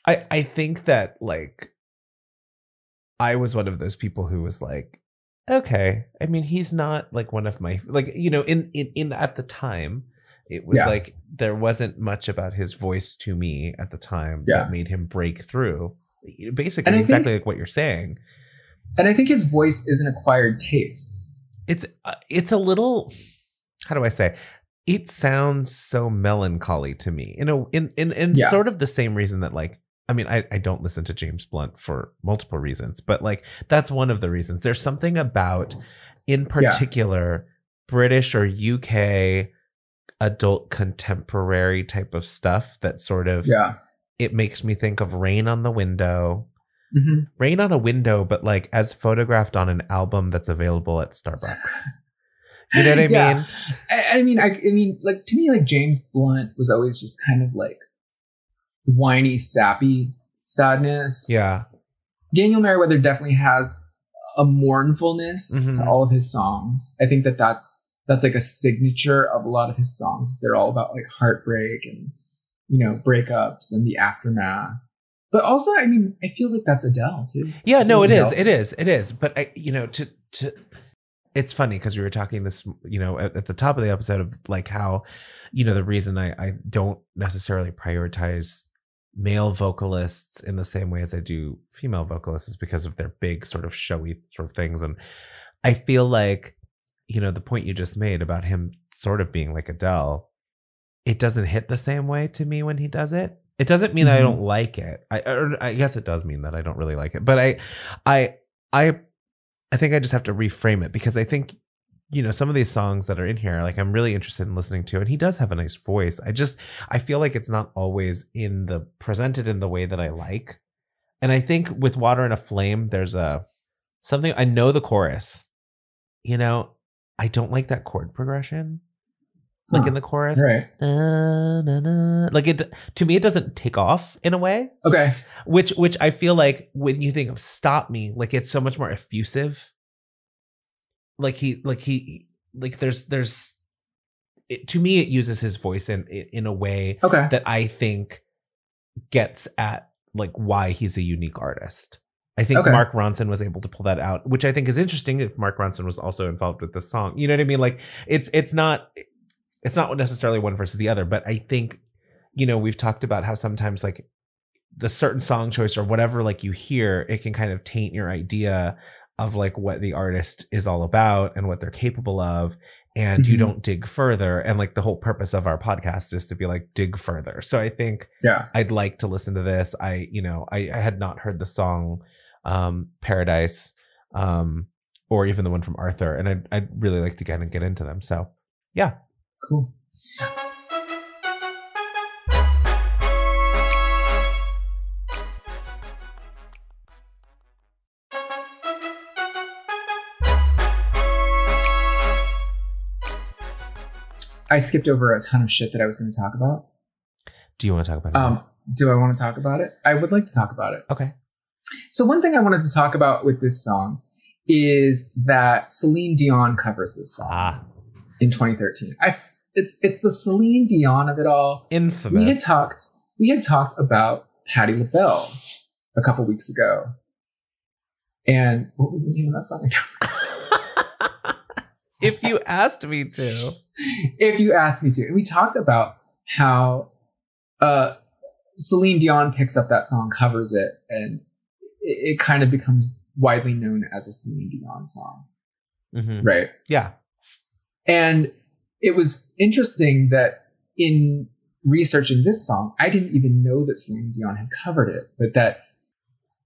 B: I I think that like, I was one of those people who was like, okay. I mean, he's not like one of my like you know in in in at the time. It was
A: Yeah.
B: like there wasn't much about his voice to me at the time
A: Yeah.
B: that made him break through. Basically,
A: think-
B: exactly like what you're saying.
A: And I think his voice is an acquired taste.
B: it's uh, it's a little how do i say it sounds so melancholy to me in a in in, in
A: Yeah.
B: sort of the same reason that like i mean I, I don't listen to james blunt for multiple reasons but like that's one of the reasons there's something about in particular british or uk adult contemporary type of stuff that sort of
A: Yeah.
B: It makes me think of rain on the window
A: hmm
B: rain on a window but like as photographed on an album that's available at starbucks you know what i
A: Yeah.
B: mean
A: I, I mean, I, I mean, like to me, like James Blunt was always just kind of like whiny, sappy sadness.
B: yeah
A: Daniel Merriweather definitely has a mournfulness
B: Mhm.
A: to all of his songs. I think that that's that's like a signature of a lot of his songs. They're all about like heartbreak and you know breakups and the aftermath. But also, I mean, I feel like that's Adele too.
B: Yeah, no, it is. It is. It is. But I, you know, to to it's funny because we were talking this, you know, at, at the top of the episode of like how, you know, the reason I I don't necessarily prioritize male vocalists in the same way as I do female vocalists is because of their big sort of showy sort of things. And I feel like, you know, the point you just made about him sort of being like Adele, it doesn't hit the same way to me when he does it. It doesn't mean that I
A: mm-hmm.
B: don't like it. I or I guess it does mean that I don't really like it. But I I I I think I just have to reframe it because I think you know some of these songs that are in here like I'm really interested in listening to and he does have a nice voice. I just I feel like it's not always in the presented in the way that I like. And I think with Water and a Flame there's a something I know the chorus. You know, I don't like that chord progression. Like in the chorus.
A: Right.
B: Na, na, na. Like it to me it doesn't take off in a way
A: Okay.
B: which which I feel like when you think of stop me, like it's so much more effusive. Like he like he like there's there's it, to me it uses his voice in in a way
A: Okay.
B: that I think gets at like why he's a unique artist. I think
A: Okay.
B: Mark Ronson was able to pull that out, which I think is interesting if Mark Ronson was also involved with the song. You know what I mean? Like it's it's not it's not necessarily one versus the other, but I think you know, we've talked about how sometimes like the certain song choice or whatever like you hear, it can kind of taint your idea of like what the artist is all about and what they're capable of and you
A: Mhm.
B: don't dig further and like the whole purpose of our podcast is to be like dig further. So I think
A: Yeah.
B: I'd like to listen to this. I, you know, I, I had not heard the song um Paradise um or even the one from Arthur and I'd, I'd really like to get and get into them. So yeah.
A: Cool. I skipped over a ton of shit that I was going to talk about.
B: Do you want to talk about it?
A: Um, do I want to talk about it? I would like to talk about it.
B: okay.
A: So one thing I wanted to talk about with this song is that Celine Dion covers this song
B: Ah,
A: in 2013. I f- it's it's the Celine Dion of it all.
B: infamous.
A: We had talked we had talked about Patti LaBelle a couple weeks ago. And what was the name of that song?
B: if you asked me to.
A: if you asked me to. And we talked about how uh, Celine Dion picks up that song, covers it, and it, it kind of becomes widely known as a Celine Dion song,
B: Mhm.
A: right?
B: Yeah.
A: And it was interesting that in researching this song, I didn't even know that Celine Dion had covered it, but that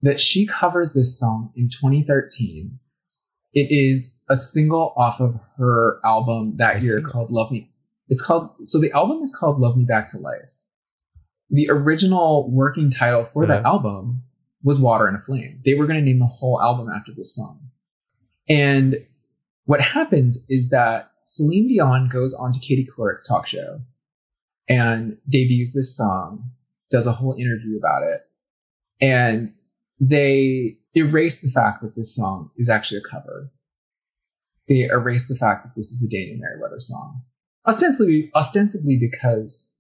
A: that she covers this song in 2013. It is a single off of her album that
B: I
A: year
B: see.
A: called Love Me. It's called so the album is called Love Me Back to Life. The original working title for that
B: uh-huh.
A: album was Water and a Flame. They were going to name the whole album after this song. And what happens is that Celine Dion goes on to Katie Couric's talk show and debuts this song, does a whole interview about it, and they erase the fact that this song is actually a cover. They erase the fact that this is a Daniel Merriweather song, ostensibly, ostensibly because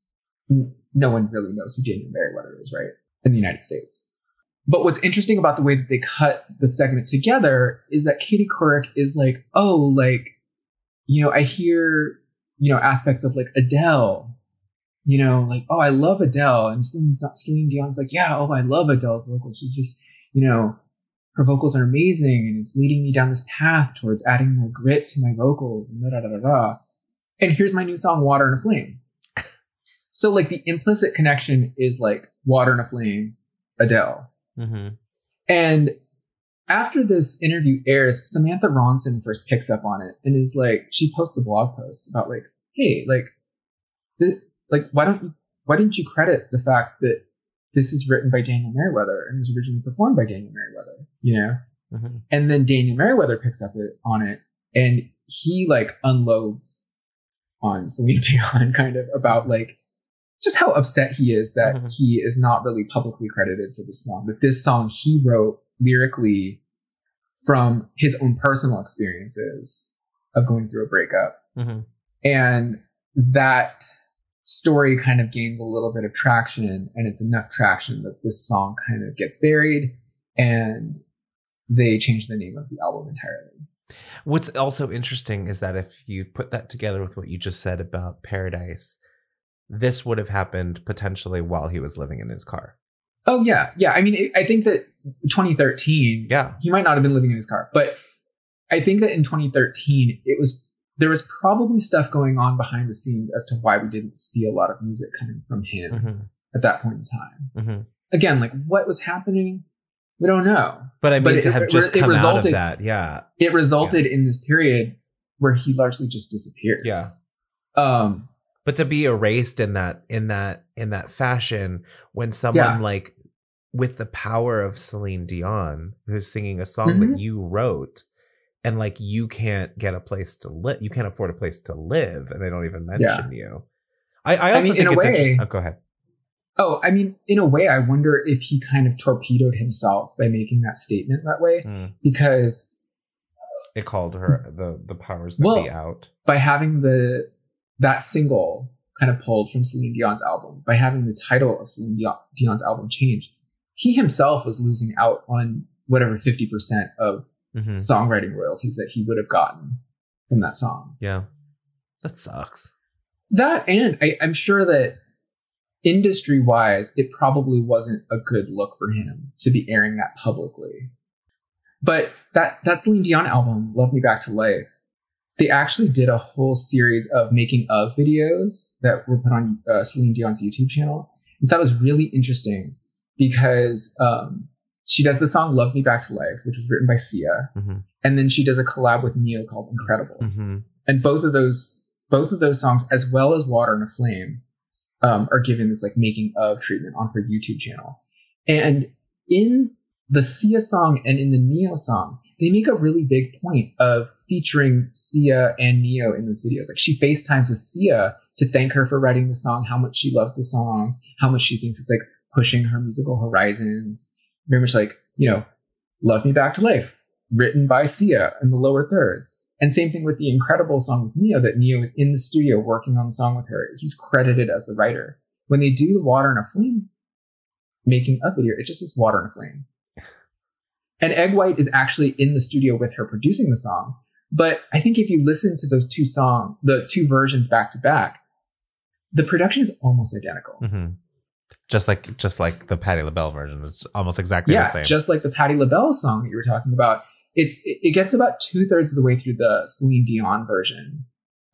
A: no one really knows who Daniel Merriweather is, right, in the United States. But what's interesting about the way that they cut the segment together is that Katie Couric is like, oh, like, you know, I hear, you know, aspects of like Adele, you know, like, oh, I love Adele. And Celine, Celine Dion's like, yeah, oh, I love Adele's vocals. She's just, you know, her vocals are amazing and it's leading me down this path towards adding more grit to my vocals and da da da da da. And here's my new song, Water and a Flame. So, like, the implicit connection is like Water and a Flame, Adele.
B: Mm-hmm.
A: And after this interview airs, Samantha Ronson first picks up on it and is like, she posts a blog post about like, hey, like, th- like why don't you why didn't you credit the fact that this is written by Daniel Merriweather and was originally performed by Daniel Merriweather, you know?
B: Mm-hmm.
A: And then Daniel Merriweather picks up it on it and he like unloads on Celine Dion kind of about like just how upset he is that
B: Mhm.
A: he is not really publicly credited for this song. That this song he wrote lyrically from his own personal experiences of going through a breakup.
B: Mm-hmm.
A: And that story kind of gains a little bit of traction, and it's enough traction that this song kind of gets buried and they change the name of the album entirely.
B: What's also interesting is that if you put that together with what you just said about Paradise, this would have happened potentially while he was living in his car.
A: Oh, yeah. Yeah. I mean, I think that 2013,
B: Yeah.
A: he might not have been living in his car, but I think that in 2013, it was there was probably stuff going on behind the scenes as to why we didn't see a lot of music coming from him
B: Mm-hmm.
A: at that point in time.
B: Mm-hmm.
A: Again, like what was happening, we don't know.
B: But I mean,
A: But
B: to
A: it-
B: have
A: it-
B: just
A: it
B: come out of that, yeah,
A: It resulted in this period where he largely just disappears.
B: Yeah.
A: Um.
B: But to be erased in that in that in that fashion when someone
A: Yeah.
B: like with the power of Celine Dion who's singing a song
A: Mhm.
B: that you wrote and like you can't get a place to live you can't afford a place to live and they don't even mention you I, I also
A: mean, in
B: think
A: a way-
B: oh, go ahead
A: Oh, I mean, in a way, I wonder if he kind of torpedoed himself by making that statement that way,
B: Mm.
A: because
B: it called her the the powers that
A: Well-
B: be out
A: by having the that single kind of pulled from Celine Dion's album, by having the title of Celine Dion- Dion's album changed, he himself was losing out on whatever fifty percent of
B: Mhm.
A: songwriting royalties that he would have gotten from that song.
B: yeah that sucks
A: That and I, I'm sure that industry wise, it probably wasn't a good look for him to be airing that publicly. But that that Celine Dion album, Love Me Back to Life, they actually did a whole series of making of videos that were put on uh, Celine Dion's YouTube channel. And that was really interesting because um, she does the song Love Me Back to Life, which was written by Sia.
B: Mhm.
A: And then she does a collab with Ne-Yo called Incredible
B: hmm
A: and both of those both of those songs as well as water and a flame um, are given this like making of treatment on her youtube channel and in the sia song and in the ne-yo song they make a really big point of featuring sia and ne-yo in those videos like she facetimes with sia to thank her for writing the song how much she loves the song how much she thinks it's like pushing her musical horizons very much like you know love me back to life written by Sia in the lower thirds. And same thing with the incredible song with Ne-Yo that Ne-Yo is in the studio working on the song with her. He's credited as the writer. When they do the Water and a Flame making a video, it just says Water and a Flame. And Eg White is actually in the studio with her producing the song. But I think if you listen to those two songs, the two versions back to back, the production is almost identical.
B: hmm just like just like the Patti LaBelle version it's almost exactly the
A: yeah,
B: same
A: just like the Patti LaBelle song that you were talking about. It's it, it gets about two thirds of the way through the Celine Dion version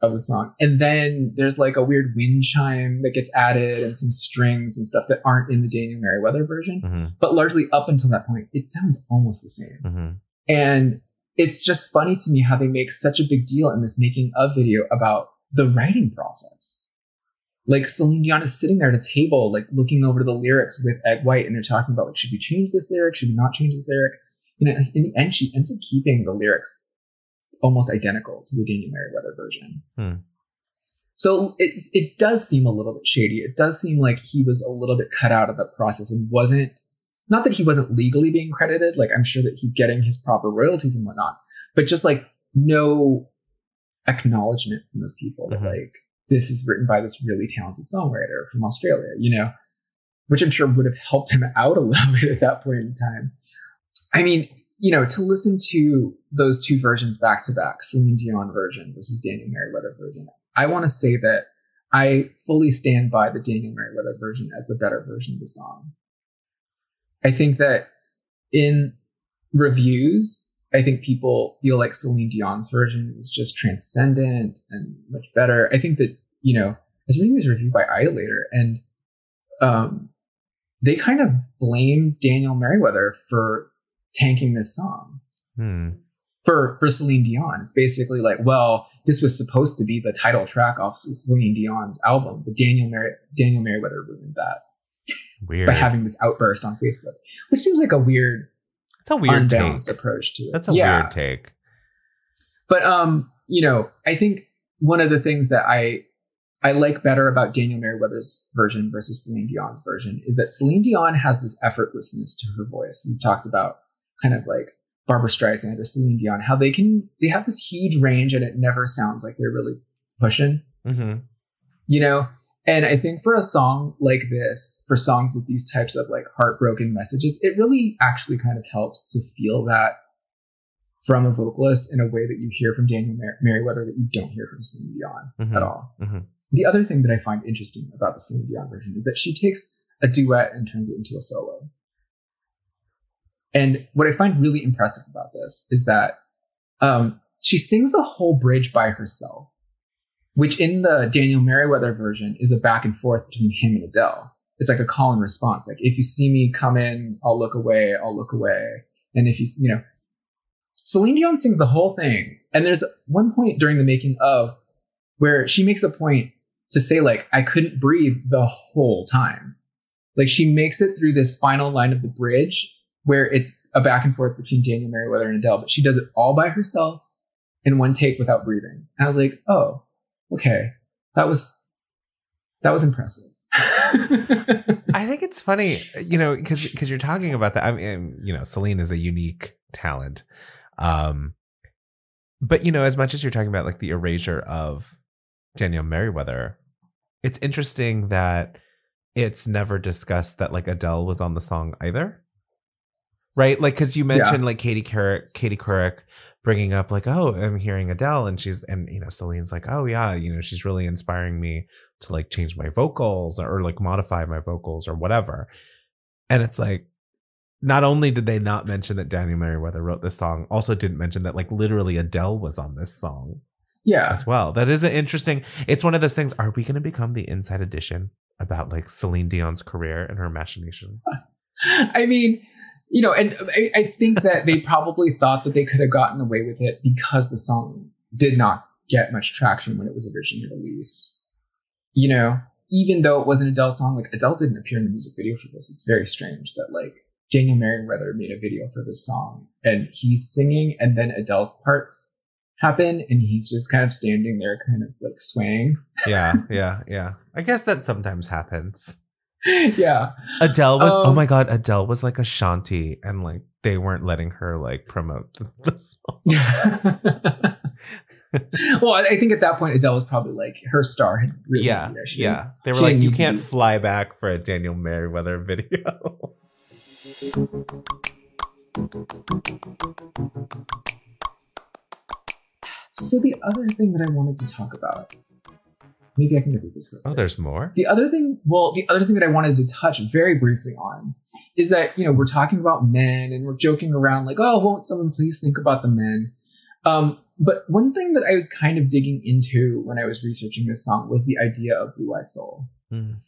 A: of the song. And then there's like a weird wind chime that gets added and some strings and stuff that aren't in the Daniel Merriweather version.
B: hmm
A: But largely up until that point, it sounds almost the same.
B: hmm
A: And it's just funny to me how they make such a big deal in this making of video about the writing process. Like Celine Dion is sitting there at a table, like looking over the lyrics with Eg White, and they're talking about like, should we change this lyric? Should we not change this lyric? You know, in the end, she ends up keeping the lyrics almost identical to the Daniel Merriweather version.
B: Hmm.
A: So it it does seem a little bit shady. It does seem like he was a little bit cut out of the process and wasn't not that he wasn't legally being credited. Like I'm sure that he's getting his proper royalties and whatnot, but just like no acknowledgement from those people that
B: Mhm.
A: like this is written by this really talented songwriter from Australia, you know, which I'm sure would have helped him out a little bit at that point in time. I mean, you know, to listen to those two versions back to back, Celine Dion version versus Daniel Merriweather version, I want to say that I fully stand by the Daniel Merriweather version as the better version of the song. I think that in reviews, I think people feel like Celine Dion's version is just transcendent and much better. I think that, you know, I was reading this review by Idolator and um, they kind of blame Daniel Merriweather for tanking this song
B: Hmm.
A: For for Celine Dion. It's basically like, well, this was supposed to be the title track off Celine Dion's album, but Daniel Merri- Daniel Merriweather ruined that
B: Weird.
A: by having this outburst on Facebook, which seems like a weird,
B: It's a weird
A: unbalanced
B: take.
A: approach to it.
B: That's a
A: yeah,
B: weird take.
A: but um, you know, I think one of the things that I I like better about Daniel Merriweather's version versus Celine Dion's version is that Celine Dion has this effortlessness to her voice. We've talked about kind of like Barbra Streisand or Celine Dion, how they can they have this huge range and it never sounds like they're really pushing,
B: hmm
A: you know? And I think for a song like this, for songs with these types of like heartbroken messages, it really actually kind of helps to feel that from a vocalist in a way that you hear from Daniel Mer- Merriweather that you don't hear from Celine Dion
B: Mhm.
A: at all.
B: Mhm.
A: The other thing that I find interesting about the Celine Dion version is that she takes a duet and turns it into a solo. And what I find really impressive about this is that um, she sings the whole bridge by herself, which in the Daniel Merriweather version is a back and forth between him and Adele. It's like a call and response. Like if you see me come in, I'll look away, I'll look away. And if you, you know, Celine Dion sings the whole thing. And there's one point during the making of where she makes a point to say, like, I couldn't breathe the whole time. Like she makes it through this final line of the bridge where it's a back and forth between Daniel Merriweather and Adele, but she does it all by herself in one take without breathing. And I was like, oh, okay. That was that was impressive.
B: I think it's funny, you know, because because you're talking about that. I mean, you know, Celine is a unique talent, um, but you know, as much as you're talking about like the erasure of Daniel Merriweather, it's interesting that it's never discussed that like Adele was on the song either, right? Like, because you mentioned like Katie Couric, Katie Couric bringing up like, oh, I'm hearing Adele, and she's and you know, Celine's like, oh yeah, you know, she's really inspiring me to like change my vocals or, like modify my vocals or whatever. And it's like, not only did they not mention that Daniel Merriweather wrote this song, also didn't mention that like literally Adele was on this song
A: yeah.
B: as well. That is an interesting. It's one of those things. Are we going to become the inside edition about like Celine Dion's career and her machinations?
A: I mean, you know, and I, I think that they probably thought that they could have gotten away with it because the song did not get much traction when it was originally released. You know, even though it was an Adele song, like Adele didn't appear in the music video for this. It's very strange that like Daniel Merriweather made a video for this song and he's singing and then Adele's parts happen and he's just kind of standing there kind of like swaying.
B: yeah, yeah, yeah. I guess that sometimes happens.
A: yeah.
B: Adele was. oh
A: Um,
B: my god, Adele was like a shanty, and like they weren't letting her like promote the, the song.
A: well, I think at that point Adele was probably like her star had risen.
B: yeah,
A: she
B: yeah. They were like, you can't fly back for a Daniel Merriweather video.
A: So the other thing that I wanted to talk about, maybe I can get through this Quickly.
B: oh, there's more.
A: The other thing, well, the other thing that I wanted to touch very briefly on is that, you know, we're talking about men and we're joking around like, oh, won't someone please think about the men? Um, but one thing that I was kind of digging into when I was researching this song was the idea of Blue Eyed Soul.
B: Mm.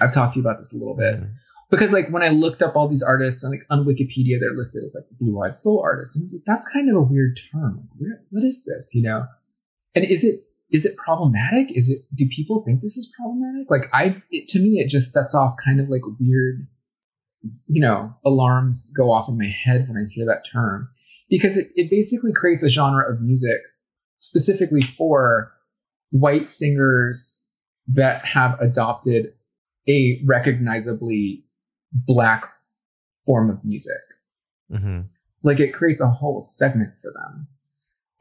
A: I've talked to you about this a little bit
B: Mhm.
A: because, like, when I looked up all these artists and like on Wikipedia, they're listed as like Blue Eyed Soul artists, and I was like, that's kind of a weird term. Like, where, what is this? You know? And is it is it problematic? Is it do people think this is problematic? Like, I it, to me, it just sets off kind of like weird, you know, alarms go off in my head when I hear that term because it, it basically creates a genre of music specifically for white singers that have adopted a recognizably black form of music.
B: Mhm.
A: Like it creates a whole segment for them.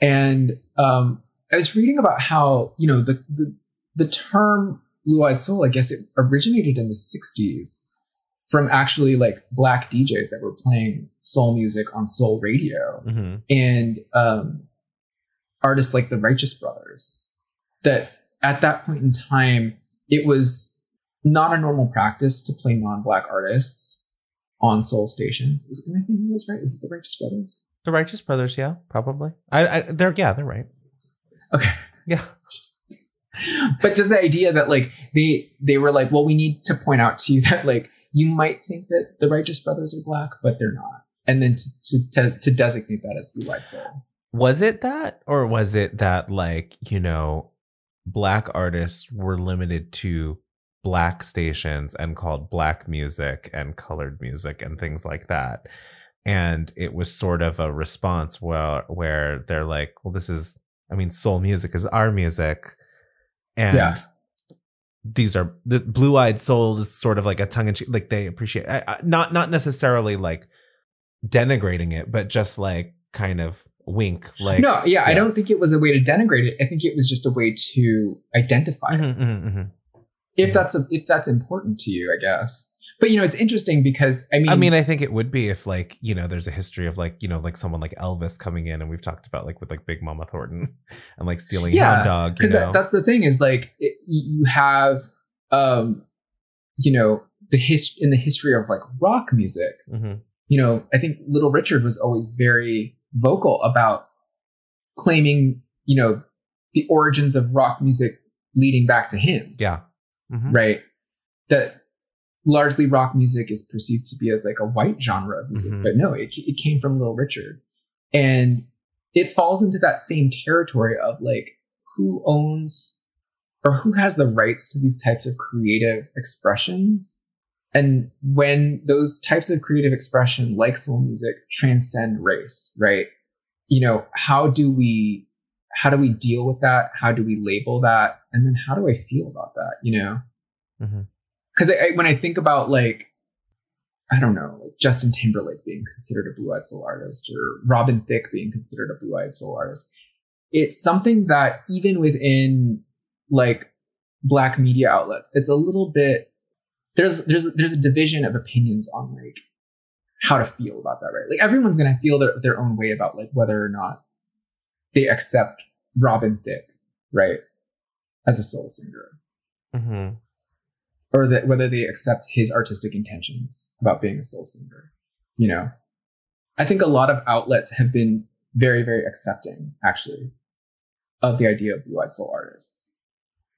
A: And um, I was reading about how, you know, the, the, the term blue eyed soul, I guess it originated in the 60s from actually like black DJs that were playing soul music on soul radio
B: Mhm.
A: and um, artists like the Righteous Brothers. That at that point in time, it was not a normal practice to play non-black artists on soul stations. Is am I thinking right? Is it the Righteous Brothers?
B: The Righteous Brothers, yeah, probably. I, I they're yeah, they're right.
A: Okay.
B: Yeah.
A: but just the idea that like they they were like, well, we need to point out to you that like you might think that the Righteous Brothers are black, but they're not. And then to to, to, to designate that as blue eyed soul.
B: Was it that, or was it that like you know, black artists were limited to black stations and called black music and colored music and things like that, and it was sort of a response where where they're like, well, this is, I mean, soul music is our music, and.
A: Yeah.
B: These are the blue-eyed soul is sort of like a tongue-in-cheek, like they appreciate, I, I, not not necessarily like denigrating it, but just like kind of wink, like
A: no, yeah, I don't think it was a way to denigrate it. I think it was just a way to identify it.
B: Mhm, mhm, mhm.
A: if
B: Yeah.
A: that's a, if that's important to you, I guess. But you know, it's interesting because I mean,
B: I mean, I think it would be if like you know, there's a history of like you know, like someone like Elvis coming in, and we've talked about like with like Big Mama Thornton and like stealing
A: Yeah,
B: Hound Dog.
A: Because that, that's the thing is like it, you have, um, you know, the his in the history of like rock music.
B: Mhm.
A: You know, I think Little Richard was always very vocal about claiming, you know, the origins of rock music leading back to him.
B: yeah, Mhm.
A: right? That largely rock music is perceived to be as like a white genre of music,
B: Mhm.
A: but no, it, it came from Little Richard. And it falls into that same territory of like who owns or who has the rights to these types of creative expressions. And when those types of creative expression, like soul music, transcend race, right? You know, how do we how do we deal with that? How do we label that? And then how do I feel about that? You know,
B: Mhm.
A: Because when I think about like, I don't know, like Justin Timberlake being considered a blue eyed soul artist or Robin Thicke being considered a blue eyed soul artist, it's something that even within like black media outlets, it's a little bit there's there's there's a division of opinions on like how to feel about that, right? Like everyone's gonna feel their their own way about like whether or not they accept Robin Thicke, right, as a soul singer
B: Mhm.
A: Or that whether they accept his artistic intentions about being a soul singer. You know, I think a lot of outlets have been very, very accepting, actually, of the idea of blue-eyed soul artists.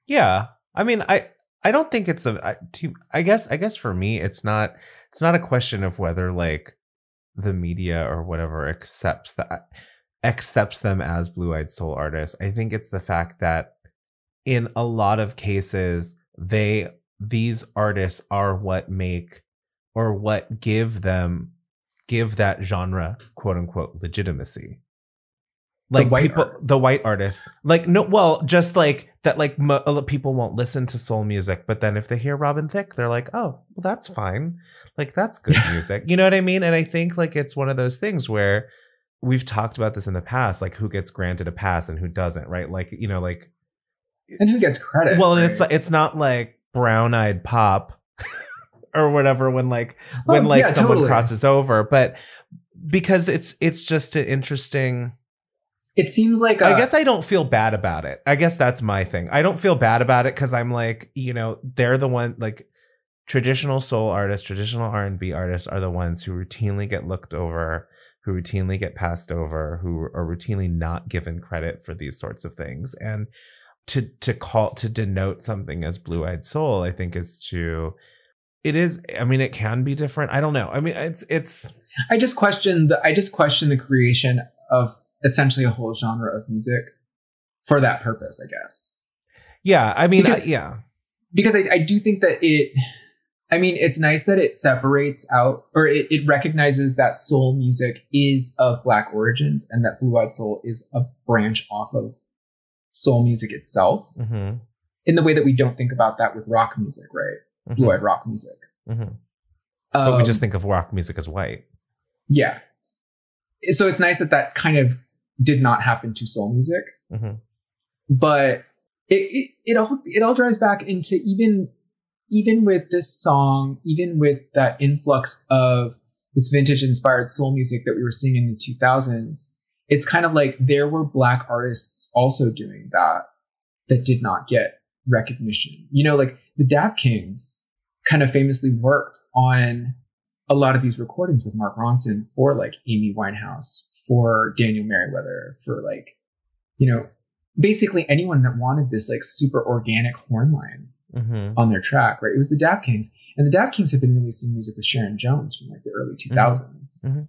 B: Yeah, I mean, I I don't think it's a. I, to, I guess I guess for me, it's not it's not a question of whether like the media or whatever accepts that accepts them as blue-eyed soul artists. I think it's the fact that in a lot of cases they these artists are what make or what give them give that genre quote unquote legitimacy like
A: white
B: people
A: artists.
B: the white artists like no well just like that like uh, people won't listen to soul music but then if they hear robin thicke they're like oh well that's fine like that's good music you know what i mean and i think like it's one of those things where we've talked about this in the past like who gets granted a pass and who doesn't right like you know like
A: And who gets credit?
B: well and
A: right?
B: it's like it's not like brown eyed pop or whatever when like when
A: Oh,
B: like
A: yeah,
B: someone
A: totally.
B: crosses over but because it's it's just an interesting
A: it seems like
B: I
A: uh,
B: guess I don't feel bad about it. I guess that's my thing. I don't feel bad about it because I'm like, you know, they're the one like traditional soul artists, traditional R and B artists are the ones who routinely get looked over who routinely get passed over, who are routinely not given credit for these sorts of things. And to to call to denote something as blue-eyed soul, I think is to it is I mean it can be different. I don't know. I mean it's it's
A: I just question the I just question the creation of essentially a whole genre of music for that purpose, I guess.
B: yeah, I mean
A: Because-
B: I, yeah.
A: because I, I do think that it i mean it's nice that it separates out or it, it recognizes that soul music is of black origins and that blue eyed soul is a branch off of soul music itself
B: Mhm.
A: in the way that we don't think about that with rock music right
B: Mhm.
A: blue eyed rock music
B: Mhm. But we
A: Um,
B: just think of rock music as white.
A: yeah so it's nice that that kind of did not happen to soul music
B: Mhm.
A: but it, it it all it all drives back into even even with this song, even with that influx of this vintage inspired soul music that we were seeing in the 2000s, it's kind of like there were black artists also doing that that did not get recognition. You know, like the Dap Kings kind of famously worked on a lot of these recordings with Mark Ronson for like Amy Winehouse, for Daniel Merriweather, for like, you know, basically anyone that wanted this like super organic horn line
B: Mhm.
A: on their track, right? It was the Dap Kings. And the Dap Kings had been releasing music with Sharon Jones from like the early 2000s.
B: Mhm.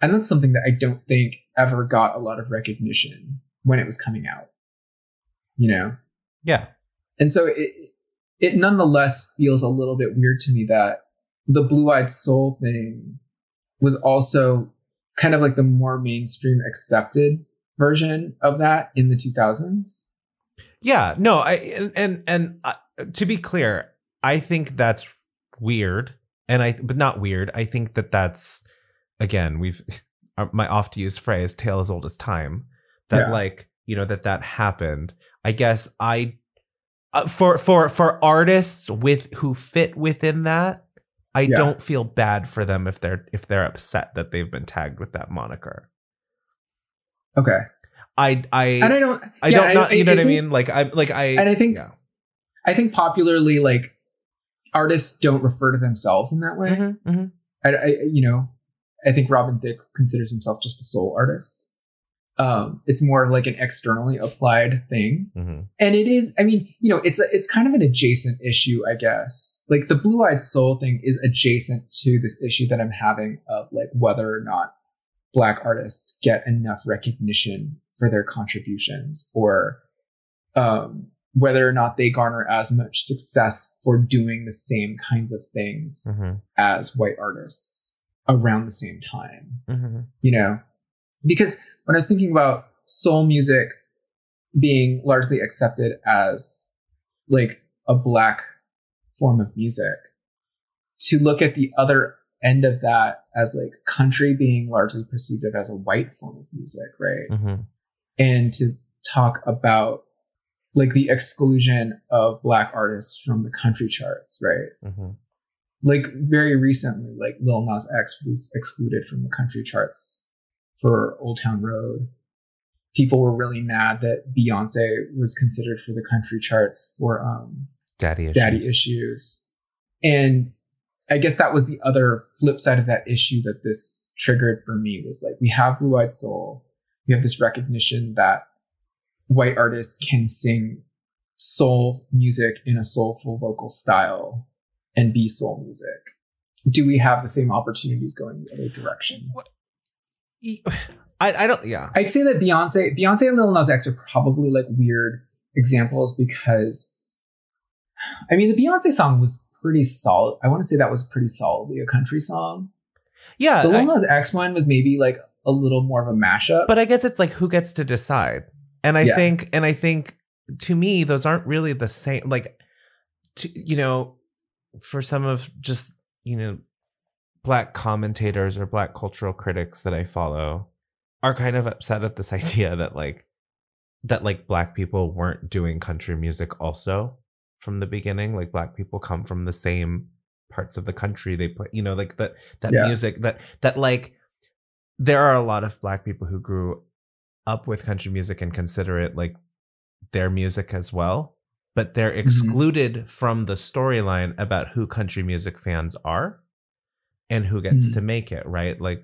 A: And that's something that I don't think ever got a lot of recognition when it was coming out. You know?
B: Yeah.
A: And so it it nonetheless feels a little bit weird to me that the blue-eyed soul thing was also kind of like the more mainstream accepted version of that in the 2000s.
B: Yeah, no, I and and, and uh, to be clear, I think that's weird, and I but not weird. I think that that's again we've my oft used phrase "tale as old as time." That
A: Yeah.
B: like you know that that happened. I guess I uh, for for for artists with who fit within that. I
A: Yeah.
B: don't feel bad for them if they're if they're upset that they've been tagged with that moniker.
A: Okay.
B: I I
A: And I don't
B: I
A: yeah,
B: don't know. You know what I mean? Like I like I
A: And I think. I think popularly like artists don't refer to themselves in that way.
B: Mhm, mhm.
A: I, I you know, I think Robin Thicke considers himself just a soul artist. Um, it's more like an externally applied thing.
B: Mhm.
A: and it is i mean you know it's a, it's kind of an adjacent issue i guess like the blue-eyed soul thing is adjacent to this issue that i'm having of like whether or not black artists get enough recognition for their contributions or um, whether or not they garner as much success for doing the same kinds of things
B: Mhm.
A: as white artists around the same time
B: Mhm.
A: you know because when i was thinking about soul music being largely accepted as like a black form of music to look at the other end of that as like country being largely perceived of as a white form of music right
B: Mhm.
A: and to talk about like the exclusion of black artists from the country charts right
B: Mhm.
A: Like very recently, like Lil Nas X was excluded from the country charts for Old Town Road. People were really mad that Beyonce was considered for the country charts for um,
B: Daddy issues.
A: daddy issues. And I guess that was the other flip side of that issue that this triggered for me was like we have Blue Eyed Soul. We have this recognition that white artists can sing soul music in a soulful vocal style and be soul music. Do we have the same opportunities going the other direction?
B: I, I don't. Yeah.
A: I'd say that Beyonce, Beyonce and Lil Nas X are probably like weird examples because, I mean, the Beyonce song was pretty solid. I want to say that was pretty solidly a country song.
B: Yeah.
A: The Lil Nas X one was maybe like a little more of a mashup.
B: but I guess it's like who gets to decide. And I
A: Yeah.
B: think, and I think to me, those aren't really the same. Like, to, you know, for some of just, you know, black commentators or black cultural critics that I follow are kind of upset at this idea that like, that like black people weren't doing country music also from the beginning. Like black people come from the same parts of the country they play, you know, like that, that
A: Yeah.
B: music that, that like, there are a lot of black people who grew up with country music and consider it like their music as well but they're excluded from the storyline about who country music fans are and who gets
A: Mhm.
B: to make it right like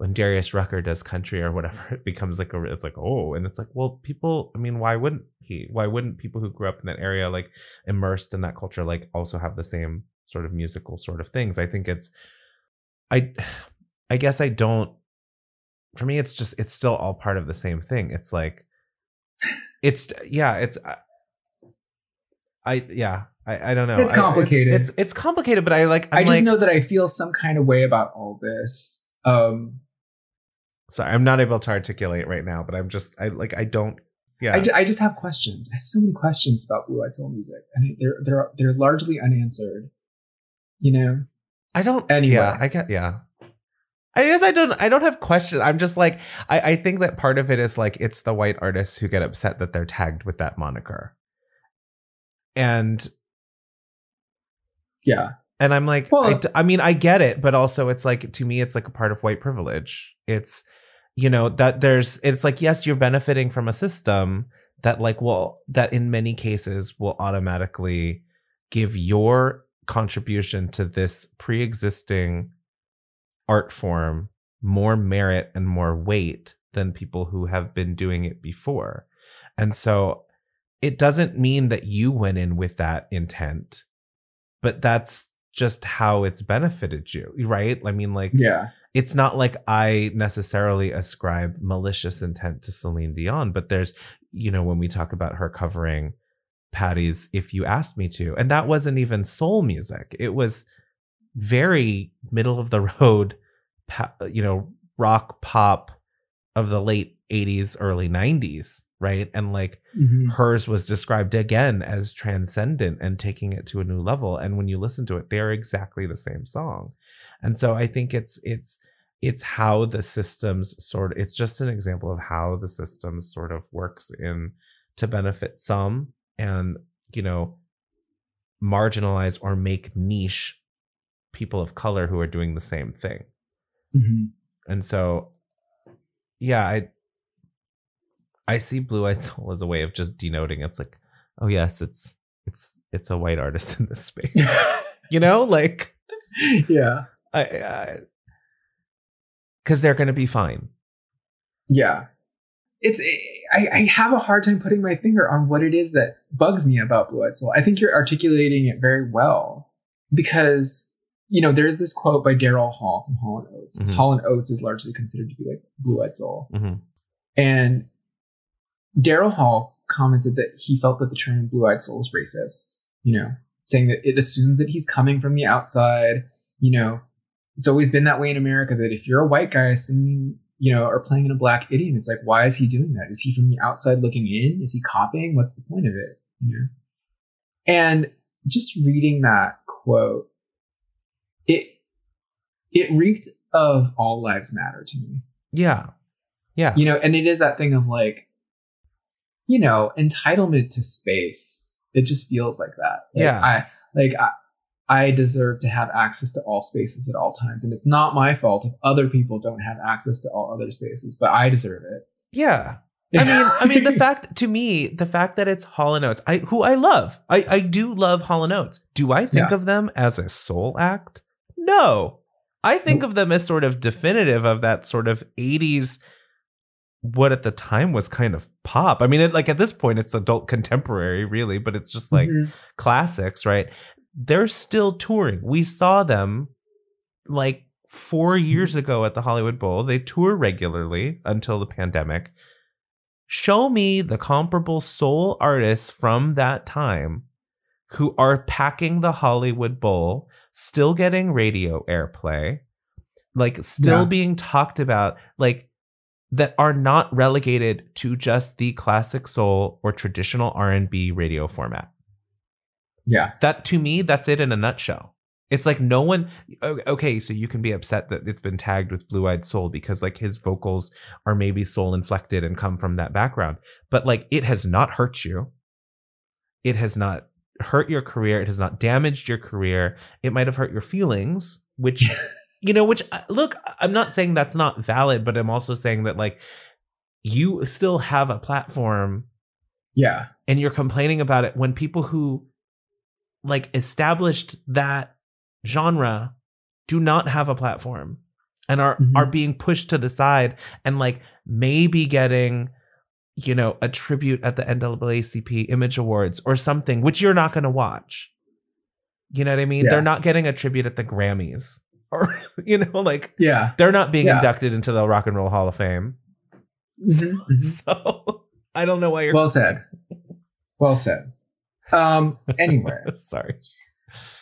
B: when Darius Rucker does country or whatever, it becomes like a it's like oh, and it's like well, people. I mean, why wouldn't he? Why wouldn't people who grew up in that area, like immersed in that culture, like also have the same sort of musical sort of things? I think it's, I, I guess I don't. For me, it's just it's still all part of the same thing. It's like, it's yeah, it's. I yeah, I, I don't know.
A: It's
B: I- I-
A: complicated.
B: it's it's complicated, but I like. I'm
A: i just
B: like-
A: know that I feel some kind of way about all this. Um,
B: Sorry, I'm not able to articulate right now, but I'm just I like I don't. Yeah,
A: I, ju- I just have questions. I have so many questions about Blue Eyed Soul music, and they're they're they're largely unanswered. You know,
B: I don't.
A: Anyway.
B: yeah, I get. Yeah, I guess I don't. I don't have questions. I'm just like I. I think that part of it is like it's the white artists who get upset that they're tagged with that moniker, and
A: yeah,
B: and I'm like,
A: Well-
B: I, I mean, I get it, but also it's like to me, it's like a part of white privilege. It's you know that there's it's like yes, you're benefiting from a system that like will that in many cases will automatically give your contribution to this pre-existing art form more merit and more weight than people who have been doing it before. And so it doesn't mean that you went in with that intent, but that's just how it's benefited you, right? I mean, like,
A: yeah,
B: it's not like I necessarily ascribe malicious intent to Celine Dion, but there's, you know, when we talk about her covering Patti's If You Asked Me to, and that wasn't even soul music. It was very middle of the road, you know, rock pop of the late 80s, early 90s, right? And like
A: Mhm.
B: hers was described again as transcendent and taking it to a new level and when you listen to it they're exactly the same song and so i think it's it's it's how the systems sort of, it's just an example of how the systems sort of works in to benefit some and you know marginalize or make niche people of color who are doing the same thing
A: Mhm.
B: and so yeah i i see blue eyed soul as a way of just denoting it's like oh yes it's it's it's a white artist in this space you know like
A: yeah,
B: i i because they're gonna be fine
A: yeah. It's I, I have a hard time putting my finger on what it is that bugs me about Blue Eyed Soul. I think you're articulating it very well because you know there's this quote by Daryl Hall from Hall and Oates.
B: Mhm.
A: Hall and Oates is largely considered to be like Blue Eyed Soul.
B: hmm
A: And Daryl Hall commented that he felt that the term blue eyed soul is racist, you know, saying that it assumes that he's coming from the outside. You know, it's always been that way in America that if you're a white guy singing, you know, or playing in a black idiom, it's like, why is he doing that? Is he from the outside looking in? Is he copying? What's the point of it? You know? And just reading that quote, it it reeked of all lives matter to me
B: yeah yeah
A: you know and it is that thing of like you know entitlement to space it just feels like that Like,
B: Yeah.
A: i like I, I deserve to have access to all spaces at all times and it's not my fault if other people don't have access to all other spaces but i deserve it
B: yeah I mean, I mean, the fact to me, the fact that it's Hall and Oates, I who I love, I I do love Hall and Oates. Do I think
A: Yeah.
B: of them as a soul act? No, I think
A: Nope.
B: of them as sort of definitive of that sort of '80s, what at the time was kind of pop. I mean, it, like at this point, it's adult contemporary, really, but it's just like
A: Mhm.
B: classics, right? They're still touring. We saw them like four years ago at the Hollywood Bowl. They tour regularly until the pandemic. Show me the comparable soul artists from that time who are packing the Hollywood Bowl, still getting radio airplay, like still
A: Yeah.
B: being talked about, like that are not relegated to just the classic soul or traditional R&B radio format.
A: Yeah.
B: That to me that's it in a nutshell. It's like no one okay so you can be upset that it's been tagged with blue-eyed soul because like his vocals are maybe soul inflected and come from that background but like it has not hurt you. It has not hurt your career. It has not damaged your career. It might have hurt your feelings which you know which uh, look i'm not saying that's not valid but i'm also saying that like you still have a platform
A: yeah
B: and you're complaining about it when people who like established that genre do not have a platform and are
A: Mhm.
B: are being pushed to the side and like maybe getting you know a tribute at the NAACP Image Awards or something which you're not going to watch. You know what I mean?
A: Yeah.
B: They're not getting a tribute at the Grammys or you know like
A: Yeah.
B: they're not being
A: Yeah.
B: inducted into the Rock and Roll Hall of Fame.
A: Mhm, mhm.
B: So I don't know why you're
A: Well said. Well said. Um. Anyway,
B: sorry.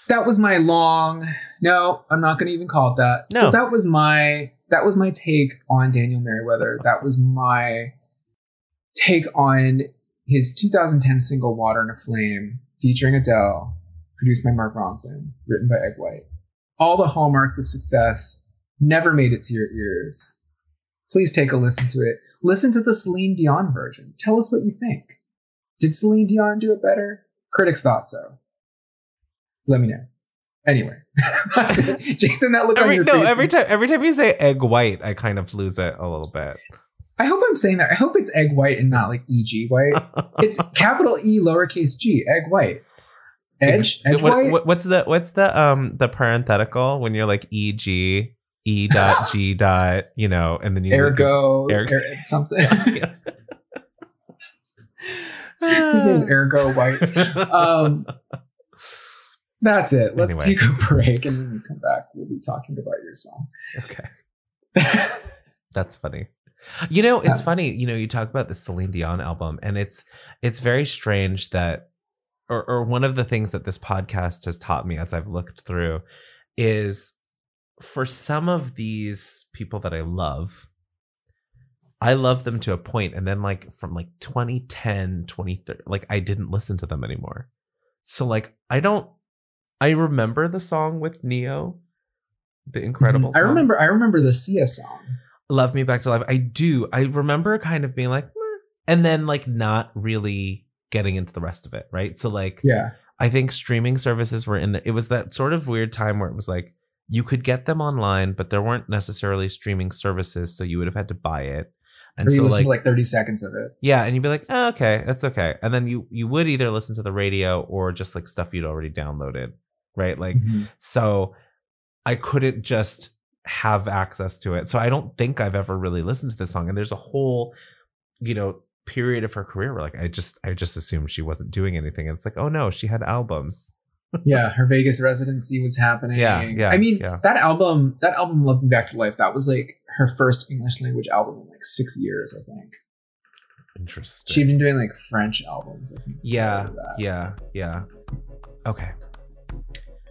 A: that was my long. No, I'm not going to even call it that.
B: No.
A: So that was my that was my take on Daniel Merriweather. That was my take on his 2010 single "Water and a Flame" featuring Adele, produced by Mark Ronson, written by Eg White. All the hallmarks of success never made it to your ears. Please take a listen to it. Listen to the Celine Dion version. Tell us what you think. Did Celine Dion do it better? Critics thought so. Let me know. Anyway, Jason, that look on
B: Every,
A: your
B: no,
A: face.
B: every
A: is-
B: time every time you say egg white, I kind of lose it a little bit.
A: I hope I'm saying that. I hope it's egg white and not like EG white. It's capital E lowercase g, egg white. Edge, edge
B: What-
A: white.
B: what's the what's the um the parenthetical when you're like e g e dot g dot you know and then you
A: ergo,
B: Ergo.
A: er- something.
B: Yeah.
A: His name's Ergo White. Um, that's it. Let's
B: Anyway.
A: take a break and when we come back, we'll be talking about your song.
B: okay, that's funny. You know, it's
A: Yeah.
B: funny. You know, you talk about the Celine Dion album, and it's it's very strange that, or or one of the things that this podcast has taught me as I've looked through, is for some of these people that I love, I love them to a point, and then like from like 2010, 2030, like I didn't listen to them anymore. So like I don't, I remember the song with Ne-Yo, the Incredible.
A: Mm-hmm. I remember. I remember the Sia song.
B: Love Me Back to Life. I do. I remember kind of being like, "Meh," and then like not really getting into the rest of it, right? So like,
A: Yeah.
B: I think streaming services were in the. It was that sort of weird time where it was like you could get them online, but there weren't necessarily streaming services, so you would have had to buy it. And
A: Or you
B: so
A: listen
B: like,
A: to like 30 seconds of it.
B: yeah, and you'd be like, oh, okay, that's okay. And then you you would either listen to the radio or just like stuff you'd already downloaded, right? Like
A: Mhm.
B: so I couldn't just have access to it. So I don't think I've ever really listened to this song. And there's a whole, you know, period of her career where like I just I just assumed she wasn't doing anything. And it's like, oh no, she had albums.
A: yeah, her Vegas residency was happening.
B: Yeah, yeah,
A: I mean,
B: yeah.
A: that album, that album, Love Me Back to Life, that was like her first English language album in like six years, I think.
B: Interesting.
A: She'd been doing like French albums. I think.
B: yeah, yeah, yeah. Okay.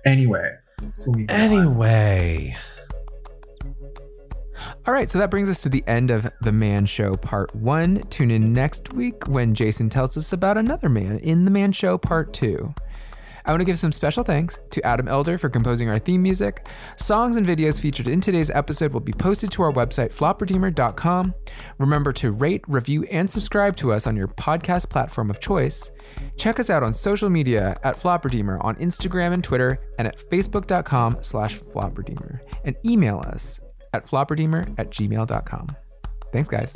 A: Anyway, Anyway. Dion.
C: All right, so that brings us to the end of The Man Show Part 1. Tune in next week when Jason tells us about another man in The Man Show Part 2. I want to give some special thanks to Adam Elder for composing our theme music. Songs and videos featured in today's episode will be posted to our website, flopredeemer.com. Remember to rate, review, and subscribe to us on your podcast platform of choice. Check us out on social media at FlopRedeemer on Instagram and Twitter and at facebook.com slash FlopRedeemer. And email us at flopredeemer at gmail.com. Thanks, guys.